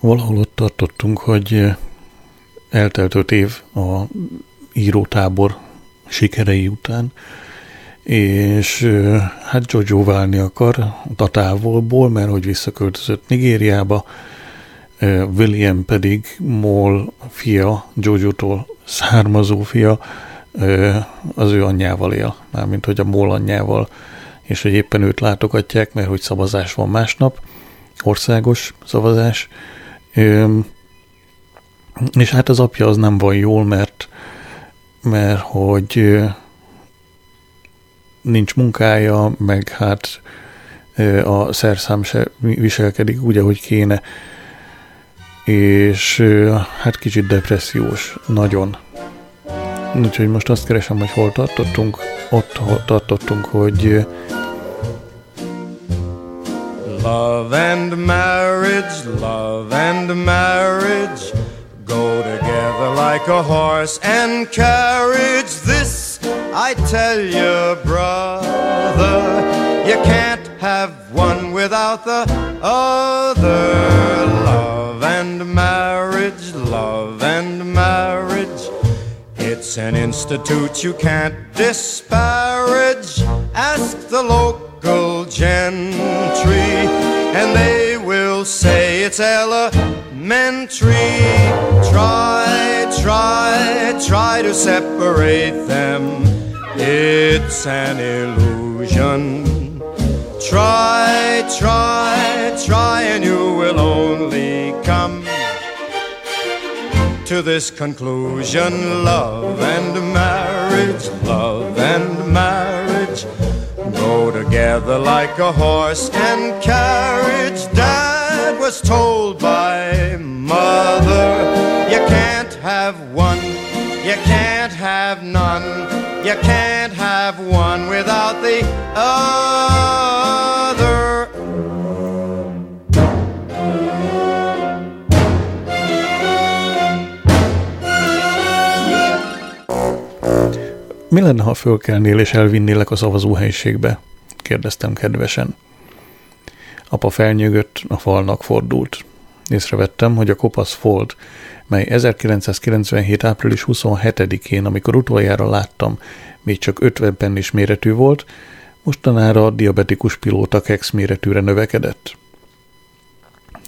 valahol ott tartottunk, hogy eltelt öt év a írótábor sikerei után, és hát Jojo válni akar a távolból, mert hogy visszaköltözött Nigériába, William pedig Moll fia, Jojo-tól származó fia, az ő anyjával él, mármint hogy a Moll anyjával, és hogy éppen őt látogatják, mert hogy szavazás van másnap, országos szavazás, és hát az apja az nem van jól, mert, mert hogy nincs munkája, meg hát a szerszám se viselkedik úgy, ahogy kéne, és hát kicsit depressziós, nagyon. Úgyhogy most azt keresem, hogy hol tartottunk. Ott tartottunk, hogy Love and marriage, love and marriage go together like a horse and carriage. This I tell you, brother, you can't have one without the other. Love and marriage, love and marriage. It's an institute you can't disparage. Ask the local gentry, and they will say it's elementary. Try, try, try to separate them. It's an illusion. Try, try, try, and you will only come to this conclusion love and marriage, love and marriage together like a horse and carriage. Dad was told by mother, you can't have one, you can't have none, you can't have one without the other. Mi lenne, ha fölkelnél és elvinnélek a szavazóhelyiségbe? Kérdeztem kedvesen. Apa felnyögött, a falnak fordult. Észrevettem, hogy a kopasz fold, mely 1997. április 27-én, amikor utoljára láttam, még csak 50 pennis méretű volt, mostanára a diabetikus pilóta kex méretűre növekedett.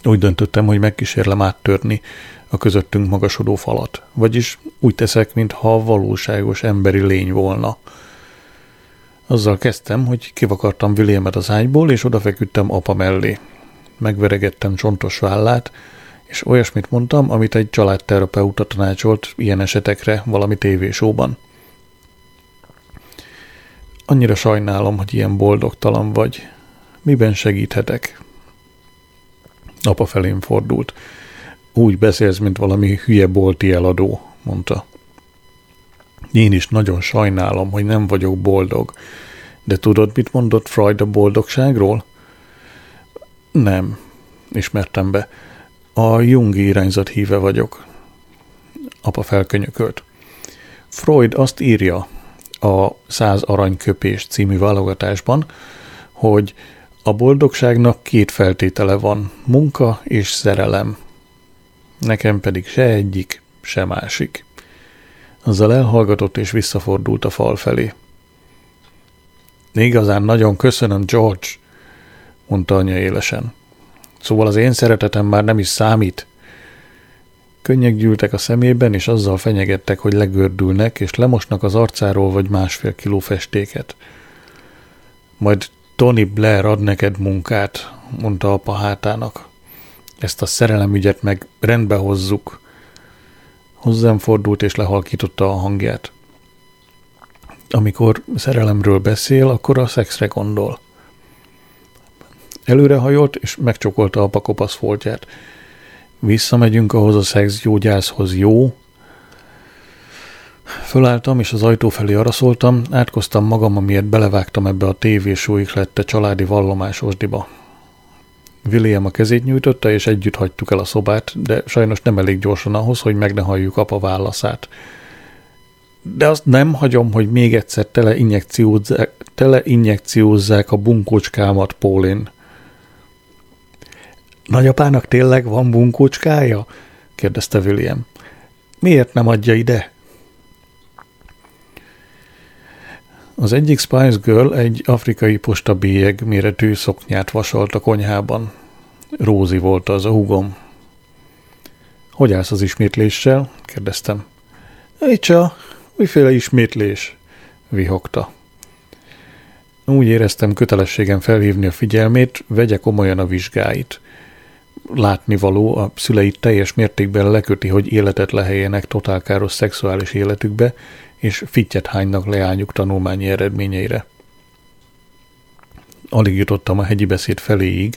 Úgy döntöttem, hogy megkísérlem áttörni a közöttünk magasodó falat, vagyis úgy teszek, mintha valóságos emberi lény volna. Azzal kezdtem, hogy kivakartam Williamet az ágyból, és odafeküdtem apa mellé. Megveregettem csontos vállát, és olyasmit mondtam, amit egy családterapeuta tanácsolt ilyen esetekre valami tévésóban. Annyira sajnálom, hogy ilyen boldogtalan vagy. Miben segíthetek? Apa felém fordult. Úgy beszélsz, mint valami hülye bolti eladó, mondta. Én is nagyon sajnálom, hogy nem vagyok boldog. De tudod, mit mondott Freud a boldogságról? Nem, ismertem be. A Jungi irányzat híve vagyok. Apa felkönyökölt. Freud azt írja a Száz aranyköpés című válogatásban, hogy a boldogságnak két feltétele van, munka és szerelem. Nekem pedig se egyik, se másik. Azzal elhallgatott és visszafordult a fal felé. Igazán nagyon köszönöm, George, mondta anya élesen. Szóval az én szeretetem már nem is számít. Könnyek gyűltek a szemében, és azzal fenyegettek, hogy legördülnek, és lemosnak az arcáról vagy másfél kiló festéket. Majd Tony Blair ad neked munkát, mondta apa hátának. Ezt a szerelemügyet meg rendbe hozzuk. Hozzám fordult és lehalkította a hangját. Amikor szerelemről beszél, akkor a szexre gondol. Előrehajolt, és megcsokolta a pakopasz foltját. Visszamegyünk ahhoz a szexgyógyászhoz, jó? Fölálltam, és az ajtó felé araszoltam, átkoztam magam, amiért belevágtam ebbe a tévésúik lette családi vallomás osdiba. William a kezét nyújtotta, és együtt hagytuk el a szobát, de sajnos nem elég gyorsan ahhoz, hogy meg ne halljuk apa válaszát. De azt nem hagyom, hogy még egyszer tele injekciózzák, tele injekciózzák a bunkócskámat, Pólin. Nagyapának tényleg van bunkócskája? kérdezte William. Miért nem adja ide? Az egyik Spice Girl egy afrikai postabélyeg méretű szoknyát vasolt a konyhában. Rózi volt az a húgom. Hogy állsz az ismétléssel? kérdeztem. Icsa, miféle ismétlés? vihogta. Úgy éreztem kötelességem felhívni a figyelmét, vegye komolyan a vizsgáit. Látnivaló, a szüleit teljes mértékben leköti, hogy életet leheljenek totálkáros szexuális életükbe, és fittyet hánynak leányuk tanulmányi eredményeire. Alig jutottam a hegyi beszéd feléig,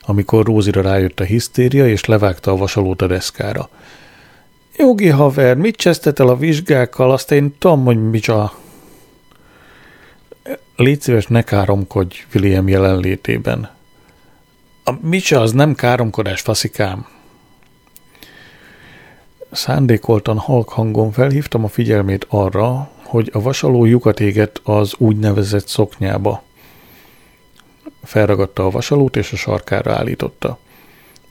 amikor Rózira rájött a hisztéria, és levágta a vasalót a deszkára. Jogi haver, mit csesztet el a vizsgákkal, azt én tudom, hogy micsa. Légy szíves, ne káromkodj William jelenlétében. A micsa az nem káromkodás, faszikám. Szándékoltan halk hangon felhívtam a figyelmét arra, hogy a vasaló lyukat égett az úgynevezett szoknyába. Felragadta a vasalót és a sarkára állította.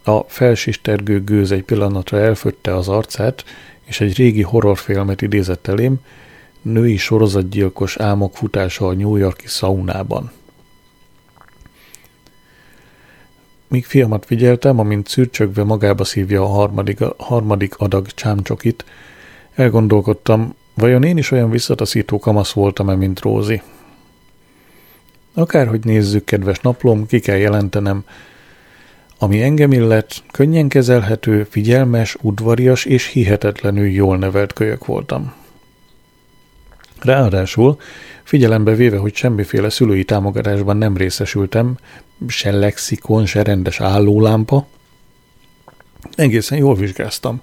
A felsistergő gőz egy pillanatra elfötte az arcát, és egy régi horrorfilmet idézett elém, női sorozatgyilkos álmok futása a New Yorki szaunában. Míg fiamat figyeltem, amint szürcsögve magába szívja a harmadik, a harmadik adag csámcsokit, elgondolkodtam, vajon én is olyan visszataszító kamasz voltam-e, mint Rózi. Akárhogy nézzük, kedves naplom, ki kell jelentenem, ami engem illet, könnyen kezelhető, figyelmes, udvarias és hihetetlenül jól nevelt kölyök voltam. Ráadásul, figyelembe véve, hogy semmiféle szülői támogatásban nem részesültem, se lexikon, se rendes állólámpa, egészen jól vizsgáztam.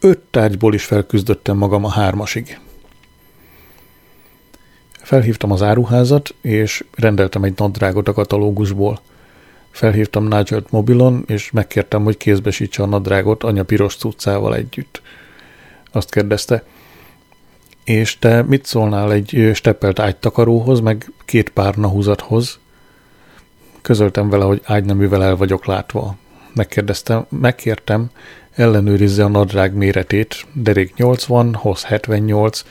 Öt tárgyból is felküzdöttem magam a hármasig. Felhívtam az áruházat, és rendeltem egy nadrágot a katalógusból. Felhívtam nigel mobilon, és megkértem, hogy kézbesítse a nadrágot anya piros cuccával együtt. Azt kérdezte, és te mit szólnál egy steppelt ágytakaróhoz, meg két párna húzathoz? Közöltem vele, hogy ágyneművel el vagyok látva. Megkérdeztem, megkértem, ellenőrizze a nadrág méretét, derék 80, hoz 78.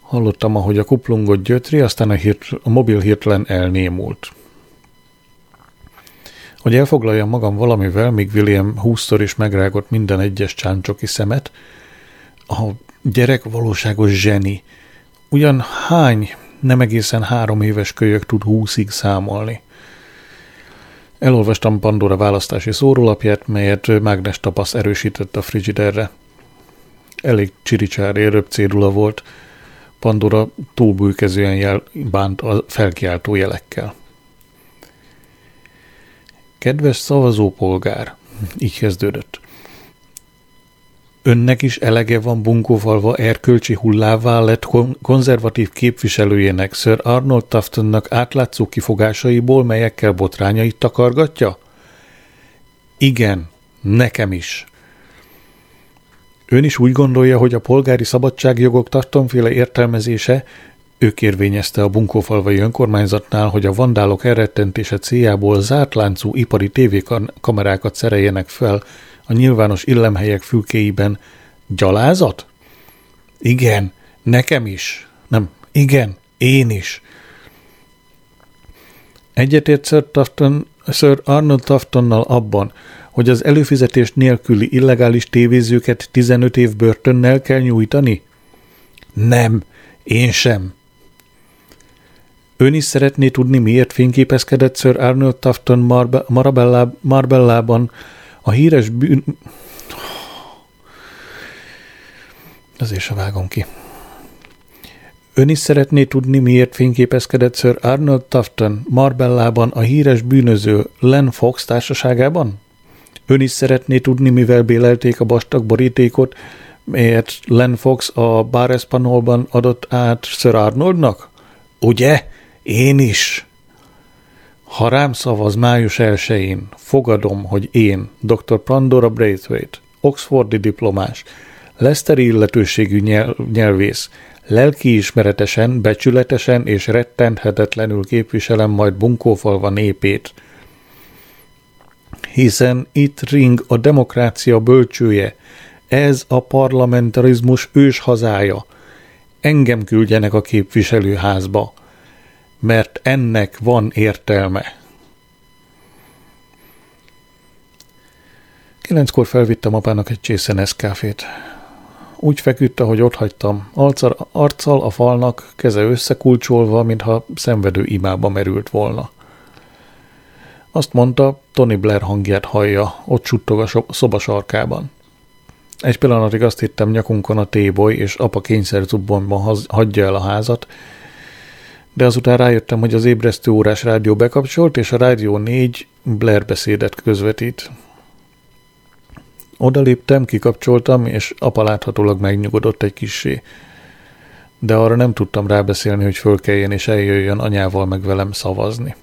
Hallottam, ahogy a kuplungot gyötri, aztán a, hirt, a mobil hirtelen elnémult. Hogy elfoglaljam magam valamivel, míg William húszszor is megrágott minden egyes csáncsoki szemet, a gyerek valóságos zseni. Ugyan hány nem egészen három éves kölyök tud húszig számolni? Elolvastam Pandora választási szórólapját, melyet Mágnes Tapasz erősített a frigiderre. Elég csiricsár röbb cédula volt. Pandora túlbújkezően jel, bánt a felkiáltó jelekkel. Kedves szavazópolgár, így kezdődött. Önnek is elege van bunkófalva erkölcsi hullává lett konzervatív képviselőjének Sir Arnold Tuftonnak átlátszó kifogásaiból, melyekkel botrányait takargatja? Igen, nekem is. Ön is úgy gondolja, hogy a polgári szabadságjogok tartomféle értelmezése ő kérvényezte a bunkófalvai önkormányzatnál, hogy a vandálok elrettentése céljából zárt láncú ipari tévékamerákat szereljenek fel a nyilvános illemhelyek fülkéiben gyalázat? Igen, nekem is. Nem, igen, én is. Egyetért Sir, Tufton, Sir Arnold Tuftonnal abban, hogy az előfizetés nélküli illegális tévézőket 15 év börtönnel kell nyújtani? Nem, én sem. Ön is szeretné tudni, miért fényképezkedett Sir Arnold Tufton Marbellában, a híres bűn... Azért se vágom ki. Ön is szeretné tudni, miért fényképezkedett Sir Arnold Tufton Marbellában a híres bűnöző Len Fox társaságában? Ön is szeretné tudni, mivel bélelték a vastag borítékot, melyet Len Fox a Bar Espanolban adott át Sir Arnoldnak? Ugye? Én is. Ha rám szavaz május 1-én, fogadom, hogy én, dr. Pandora Braithwaite, Oxfordi diplomás, Leszteri illetőségű nyelv, nyelvész, lelkiismeretesen, becsületesen és rettenthetetlenül képviselem majd bunkófalva népét. hiszen itt ring a demokrácia bölcsője. Ez a parlamentarizmus ős hazája. Engem küldjenek a képviselőházba, mert ennek van értelme. Kilenckor felvittem apának egy csészen eszkáfét. Úgy feküdt, ahogy ott hagytam, arccal, arccal a falnak, keze összekulcsolva, mintha szenvedő imába merült volna. Azt mondta, Tony Blair hangját hallja, ott suttog a szoba sarkában. Egy pillanatig azt hittem nyakunkon a téboly, és apa kényszerzubbonban hagyja el a házat, de azután rájöttem, hogy az ébresztő órás rádió bekapcsolt, és a rádió négy Blair beszédet közvetít. Oda léptem, kikapcsoltam, és apa láthatólag megnyugodott egy kissé. De arra nem tudtam rábeszélni, hogy fölkeljen és eljöjjön anyával meg velem szavazni.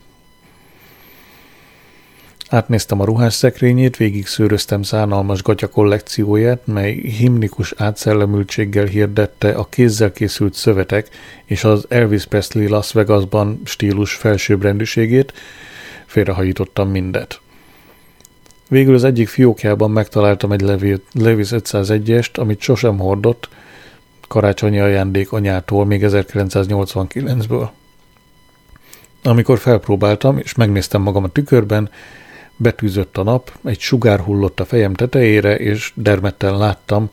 Átnéztem a ruhás szekrényét, végig szőröztem szánalmas gatya kollekcióját, mely himnikus átszellemültséggel hirdette a kézzel készült szövetek és az Elvis Presley Las Vegasban stílus felsőbbrendűségét, félrehajítottam mindet. Végül az egyik fiókjában megtaláltam egy Levis 501-est, amit sosem hordott, karácsonyi ajándék anyától még 1989-ből. Amikor felpróbáltam, és megnéztem magam a tükörben, betűzött a nap, egy sugár hullott a fejem tetejére, és dermedten láttam,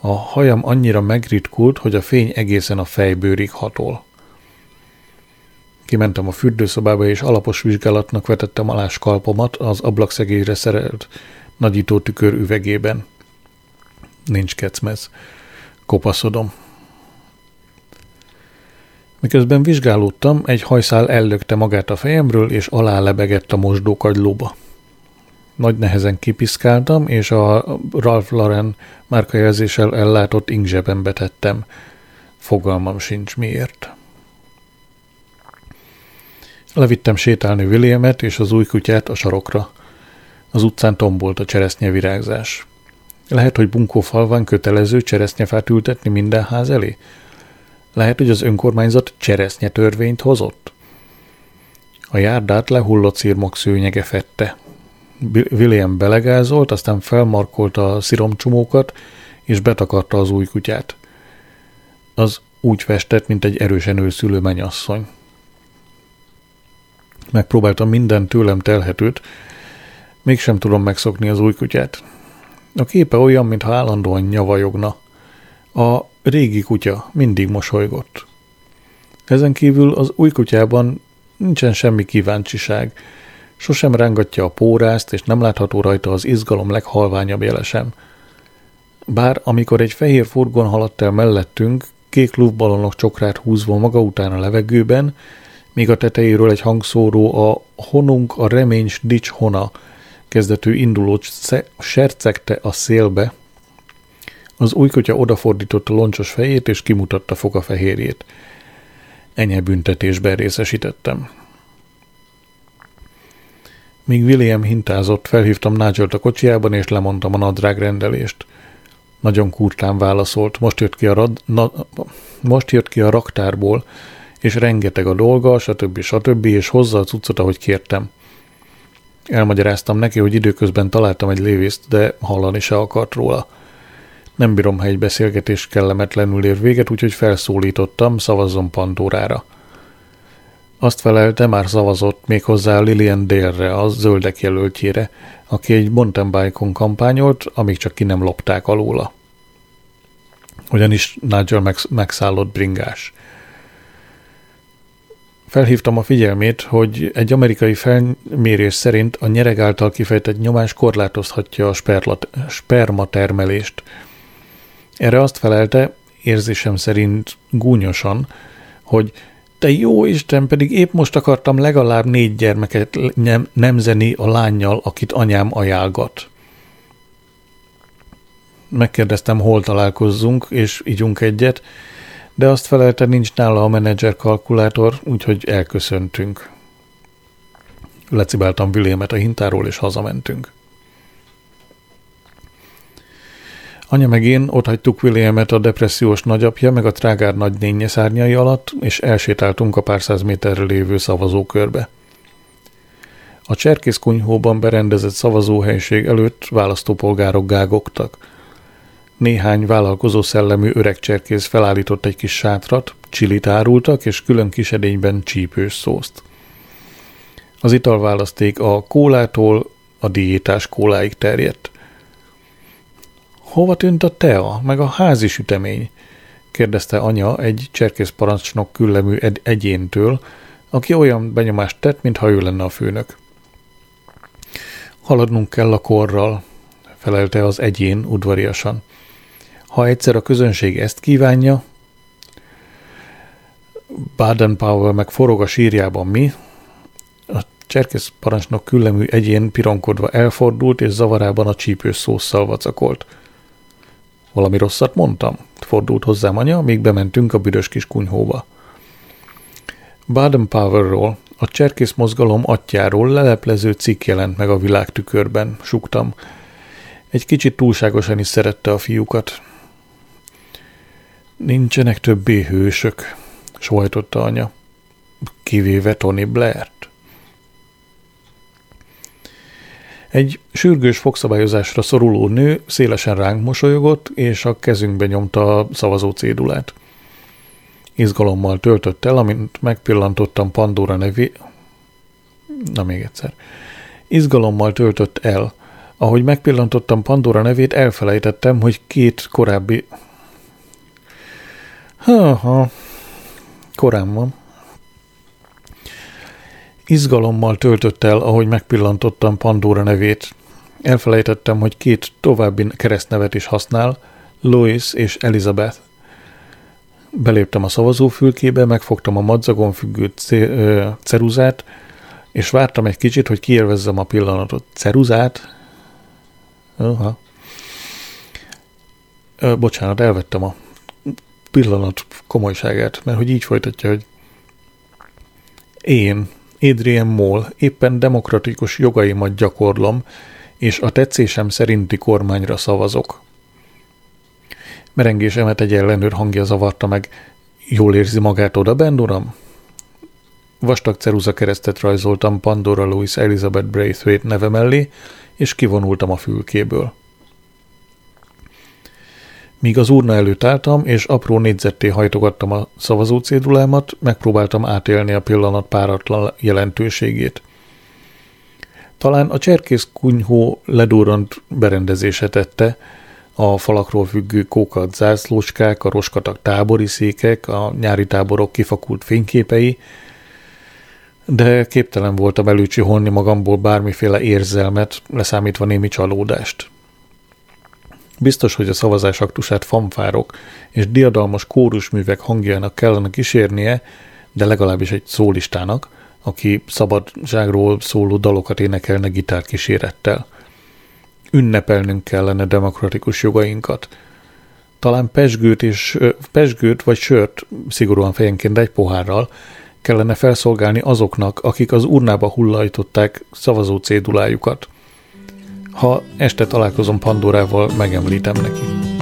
a hajam annyira megritkult, hogy a fény egészen a fejbőrig hatol. Kimentem a fürdőszobába, és alapos vizsgálatnak vetettem alá skalpomat az ablakszegélyre szerelt nagyító tükör üvegében. Nincs kecmez. Kopaszodom. Miközben vizsgálódtam, egy hajszál ellökte magát a fejemről, és alá lebegett a mosdókagylóba. Nagy nehezen kipiszkáltam, és a Ralph Lauren márkajelzéssel ellátott ingzsebembe tettem. Fogalmam sincs miért. Levittem sétálni Williamet és az új kutyát a sarokra. Az utcán tombolt a cseresznyevirágzás. Lehet, hogy Bunkó falván kötelező cseresznyefát ültetni minden ház elé? Lehet, hogy az önkormányzat cseresznye törvényt hozott? A járdát lehullott szirmok szőnyege fette. William belegázolt, aztán felmarkolta a sziromcsomókat, és betakarta az új kutyát. Az úgy festett, mint egy erősen őszülő menyasszony. Megpróbáltam minden tőlem telhetőt, mégsem tudom megszokni az új kutyát. A képe olyan, mintha állandóan nyavajogna. A régi kutya mindig mosolygott. Ezen kívül az új kutyában nincsen semmi kíváncsiság. Sosem rángatja a pórázt, és nem látható rajta az izgalom leghalványabb jelesem. Bár amikor egy fehér furgon haladt el mellettünk, kék luftballonok csokrát húzva maga után a levegőben, míg a tetejéről egy hangszóró a honunk a remény dics hona kezdetű indulót sercegte a szélbe. Az új kutya odafordította loncsos fejét, és kimutatta fogafehérjét. Enyhe büntetésben részesítettem. Míg William hintázott, felhívtam nigel a kocsiában, és lemondtam a nadrág rendelést. Nagyon kurtán válaszolt, most jött ki a, rad, na, most jött ki a raktárból, és rengeteg a dolga, stb. stb. és hozza a cuccot, ahogy kértem. Elmagyaráztam neki, hogy időközben találtam egy lévészt, de hallani se akart róla. Nem bírom, ha egy beszélgetés kellemetlenül ér véget, úgyhogy felszólítottam, szavazzon Pandórára. Azt felelte, már szavazott még hozzá Lilian Dale-re, a zöldek jelöltjére, aki egy mountain bike kampányolt, amíg csak ki nem lopták alóla. Ugyanis Nigel megszállott bringás. Felhívtam a figyelmét, hogy egy amerikai felmérés szerint a nyereg által kifejtett nyomás korlátozhatja a sperma termelést. Erre azt felelte, érzésem szerint gúnyosan, hogy te jó Isten, pedig épp most akartam legalább négy gyermeket nem, nemzeni a lányjal, akit anyám ajánlgat. Megkérdeztem, hol találkozzunk, és ígyunk egyet, de azt felelte, nincs nála a menedzser kalkulátor, úgyhogy elköszöntünk. Lecibáltam Williamet a hintáról, és hazamentünk. Anya meg én ott hagytuk Williamet a depressziós nagyapja meg a trágár nagynénye szárnyai alatt, és elsétáltunk a pár száz méterre lévő szavazókörbe. A cserkészkunyhóban berendezett szavazóhelység előtt választópolgárok gágogtak. Néhány vállalkozó szellemű öreg cserkész felállított egy kis sátrat, csilit árultak, és külön kis edényben csípős szószt. Az italválaszték a kólától a diétás kóláig terjedt. Hova tűnt a tea, meg a házi sütemény? kérdezte anya egy cserkészparancsnok küllemű egy- egyéntől, aki olyan benyomást tett, mintha ő lenne a főnök. Haladnunk kell a korral, felelte az egyén udvariasan. Ha egyszer a közönség ezt kívánja, Baden-Powell meg forog a sírjában mi, a cserkész parancsnok küllemű egyén pironkodva elfordult, és zavarában a csípős szószal vacakolt. Valami rosszat mondtam? Fordult hozzám anya, míg bementünk a büdös kis kunyhóba. Baden-Powellról, a cserkész mozgalom atyáról leleplező cikk jelent meg a világtükörben, suktam. Egy kicsit túlságosan is szerette a fiúkat. Nincsenek többé hősök, sóhajtotta anya. Kivéve Tony Blair-t. Egy sürgős fogszabályozásra szoruló nő szélesen ránk mosolyogott, és a kezünkbe nyomta a szavazó cédulát. Izgalommal töltött el, amint megpillantottam Pandora nevé... Na még egyszer. Izgalommal töltött el. Ahogy megpillantottam Pandora nevét, elfelejtettem, hogy két korábbi... Ha-ha, korán van. Izgalommal töltött el, ahogy megpillantottam Pandora nevét. Elfelejtettem, hogy két további keresztnevet is használ, Louis és Elizabeth. Beléptem a szavazófülkébe, megfogtam a madzagon függő ceruzát, és vártam egy kicsit, hogy kiélvezzem a pillanatot. Ceruzát? Aha. Ö, bocsánat, elvettem a pillanat komolyságát, mert hogy így folytatja, hogy én, Adrian Moll, éppen demokratikus jogaimat gyakorlom, és a tetszésem szerinti kormányra szavazok. Merengésemet egy ellenőr hangja zavarta meg. Jól érzi magát oda, bend? Vastag ceruza keresztet rajzoltam Pandora Louis Elizabeth Braithwaite neve mellé, és kivonultam a fülkéből. Míg az urna előtt álltam, és apró négyzetté hajtogattam a szavazócédulámat, megpróbáltam átélni a pillanat páratlan jelentőségét. Talán a cserkész kunyhó ledurrant berendezése tette, a falakról függő kókat zászlóskák, a roskatak tábori székek, a nyári táborok kifakult fényképei, de képtelen voltam előcsiholni magamból bármiféle érzelmet, leszámítva némi csalódást. Biztos, hogy a szavazás aktusát fanfárok és diadalmas kórusművek hangjának kellene kísérnie, de legalábbis egy szólistának, aki szabadságról szóló dalokat énekelne gitárkísérettel. Ünnepelnünk kellene demokratikus jogainkat. Talán pesgőt, és, pesgőt vagy sört, szigorúan fejenként egy pohárral, kellene felszolgálni azoknak, akik az urnába hullajtották szavazó cédulájukat – ha este találkozom Pandorával, megemlítem neki.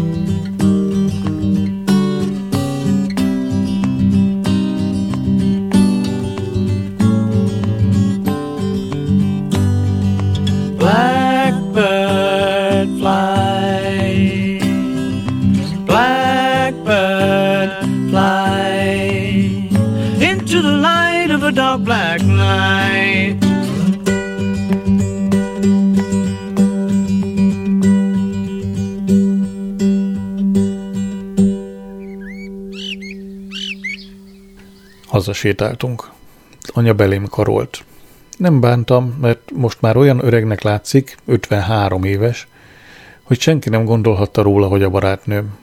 Hazasétáltunk. Anya belém karolt. Nem bántam, mert most már olyan öregnek látszik, 53 éves, hogy senki nem gondolhatta róla, hogy a barátnőm.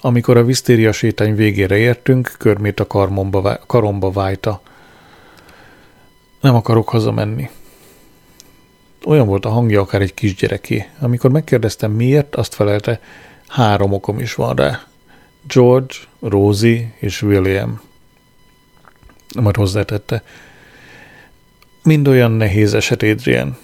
Amikor a visztéria sétány végére értünk, körmét a karmomba, karomba vájta. Nem akarok hazamenni. Olyan volt a hangja akár egy kisgyereké. Amikor megkérdeztem miért, azt felelte, három okom is van rá. George, Rosie és William majd hozzátette. Mind olyan nehéz eset, Adrian.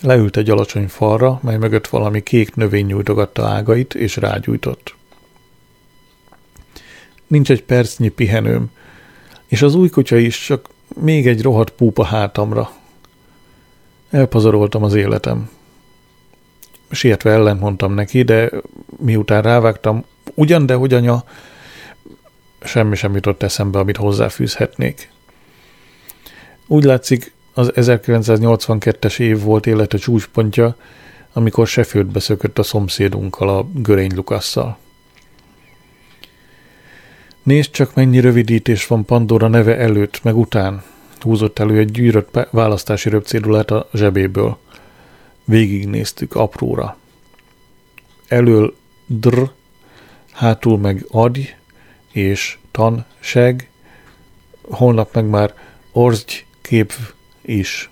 Leült egy alacsony falra, mely mögött valami kék növény nyújtogatta ágait, és rágyújtott. Nincs egy percnyi pihenőm, és az új kutya is csak még egy rohadt púpa hátamra. Elpazaroltam az életem. Sietve ellent mondtam neki, de miután rávágtam, ugyan, de hogy anya, semmi sem jutott eszembe, amit hozzáfűzhetnék. Úgy látszik, az 1982-es év volt élete csúcspontja, amikor Sheffieldbe szökött a szomszédunkkal, a Görény Lukasszal. Nézd csak, mennyi rövidítés van Pandora neve előtt, meg után. Húzott elő egy gyűrött választási röpcédulát a zsebéből. Végignéztük apróra. Elől dr, hátul meg agy és tan, seg, holnap meg már orzgy kép is.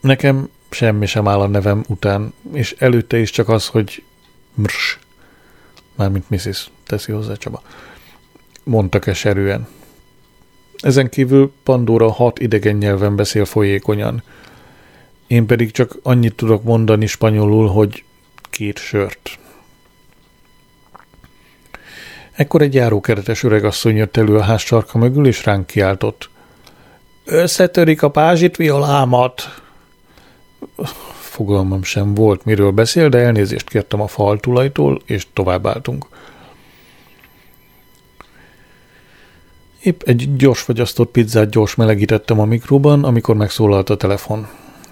Nekem semmi sem áll a nevem után, és előtte is csak az, hogy mrs, mármint Mrs. teszi hozzá Csaba. Mondta keserűen. Ezen kívül Pandora hat idegen nyelven beszél folyékonyan. Én pedig csak annyit tudok mondani spanyolul, hogy két sört. Ekkor egy járókeretes öregasszony jött elő a ház sarka mögül, és ránk kiáltott. Összetörik a pázsit violámat! Fogalmam sem volt, miről beszél, de elnézést kértem a fal tulajtól, és továbbáltunk. Épp egy gyors fagyasztott pizzát gyors melegítettem a mikróban, amikor megszólalt a telefon.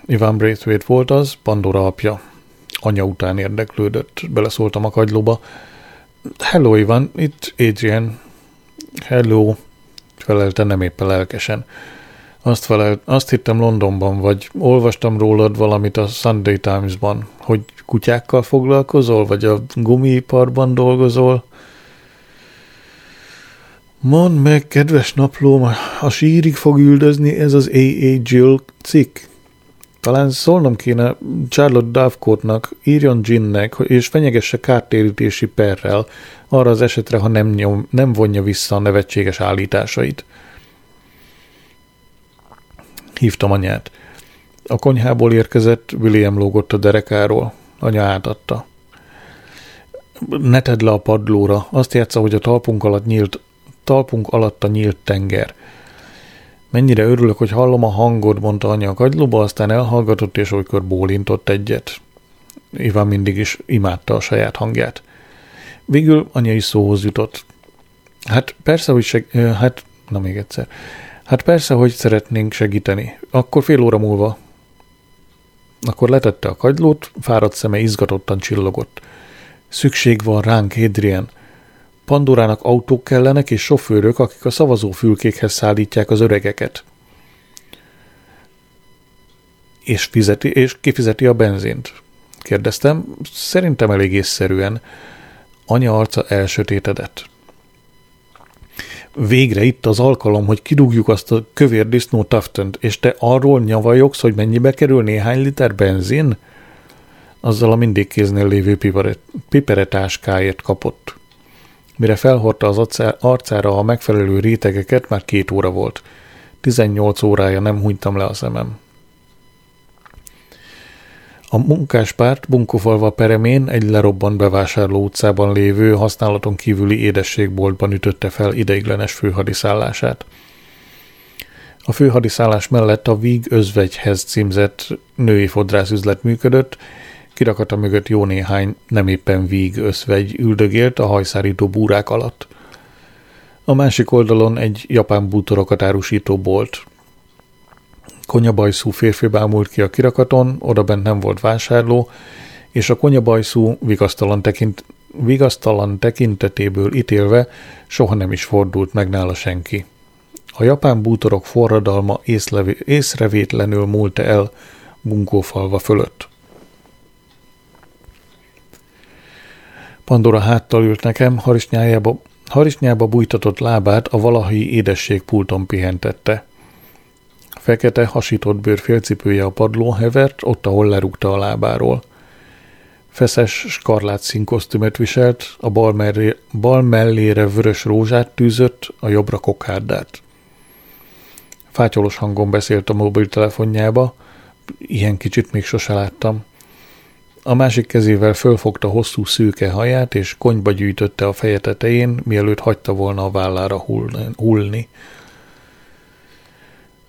Ivan Braithwaite volt az, Pandora apja. Anya után érdeklődött, beleszóltam a kagylóba. Hello, Ivan, itt Adrian. Hello, felelte nem éppen lelkesen. Azt, felelt, azt hittem Londonban, vagy olvastam rólad valamit a Sunday Times-ban, hogy kutyákkal foglalkozol, vagy a gumiiparban dolgozol. Mondd meg, kedves naplóm, a sírig fog üldözni ez az A.A. Jill cikk. Talán szólnom kéne Charlotte Dovecote-nak, írjon Ginnek, és fenyegesse kártérítési perrel arra az esetre, ha nem, nyom, nem vonja vissza a nevetséges állításait. Hívtam anyát. A konyhából érkezett, William lógott a derekáról. Anya átadta. Ne tedd le a padlóra, azt játsza, hogy a talpunk alatt nyílt, talpunk alatt a nyílt tenger. Mennyire örülök, hogy hallom a hangod, mondta anya a kagylóba, aztán elhallgatott, és olykor bólintott egyet. Ivan mindig is imádta a saját hangját. Végül anya is szóhoz jutott. Hát persze, hogy seg... Hát, na még egyszer. Hát persze, hogy szeretnénk segíteni. Akkor fél óra múlva. Akkor letette a kagylót, fáradt szeme izgatottan csillogott. Szükség van ránk, Adrian. Pandorának autók kellenek és sofőrök, akik a szavazófülkékhez szállítják az öregeket. És, fizeti, és kifizeti a benzint? Kérdeztem, szerintem elég észszerűen. Anya arca elsötétedett. Végre itt az alkalom, hogy kidugjuk azt a kövér disznó taftönt, és te arról nyavajogsz, hogy mennyibe kerül néhány liter benzin? Azzal a mindig kéznél lévő piperetáskáért kapott. Mire felhordta az arcára a megfelelő rétegeket, már két óra volt. 18 órája nem hunytam le a szemem. A munkáspárt Bunkofalva peremén egy lerobbant bevásárló utcában lévő használaton kívüli édességboltban ütötte fel ideiglenes főhadiszállását. A főhadiszállás mellett a Víg özvegyhez címzett női fodrászüzlet működött, kirakata mögött jó néhány nem éppen víg özvegy üldögélt a hajszárító búrák alatt. A másik oldalon egy japán bútorokat árusító bolt, Konyabajszú férfi bámult ki a kirakaton, oda bent nem volt vásárló, és a konyabajszú vigasztalan, tekint, vigasztalan tekintetéből ítélve soha nem is fordult meg nála senki. A japán bútorok forradalma észlevé, észrevétlenül múlta el bunkófalva fölött. Pandora háttal ült nekem, harisnyájába, harisnyába bújtatott lábát a valahi édesség pulton pihentette. Fekete, hasított bőr félcipője a padlón hevert, ott, ahol lerúgta a lábáról. Feszes, skarlát színkosztümöt viselt, a bal, merré, bal mellére vörös rózsát tűzött, a jobbra kokárdát. Fátyolos hangon beszélt a mobiltelefonjába, ilyen kicsit még sose láttam. A másik kezével fölfogta hosszú szűke haját, és konyba gyűjtötte a feje tetején, mielőtt hagyta volna a vállára hullni.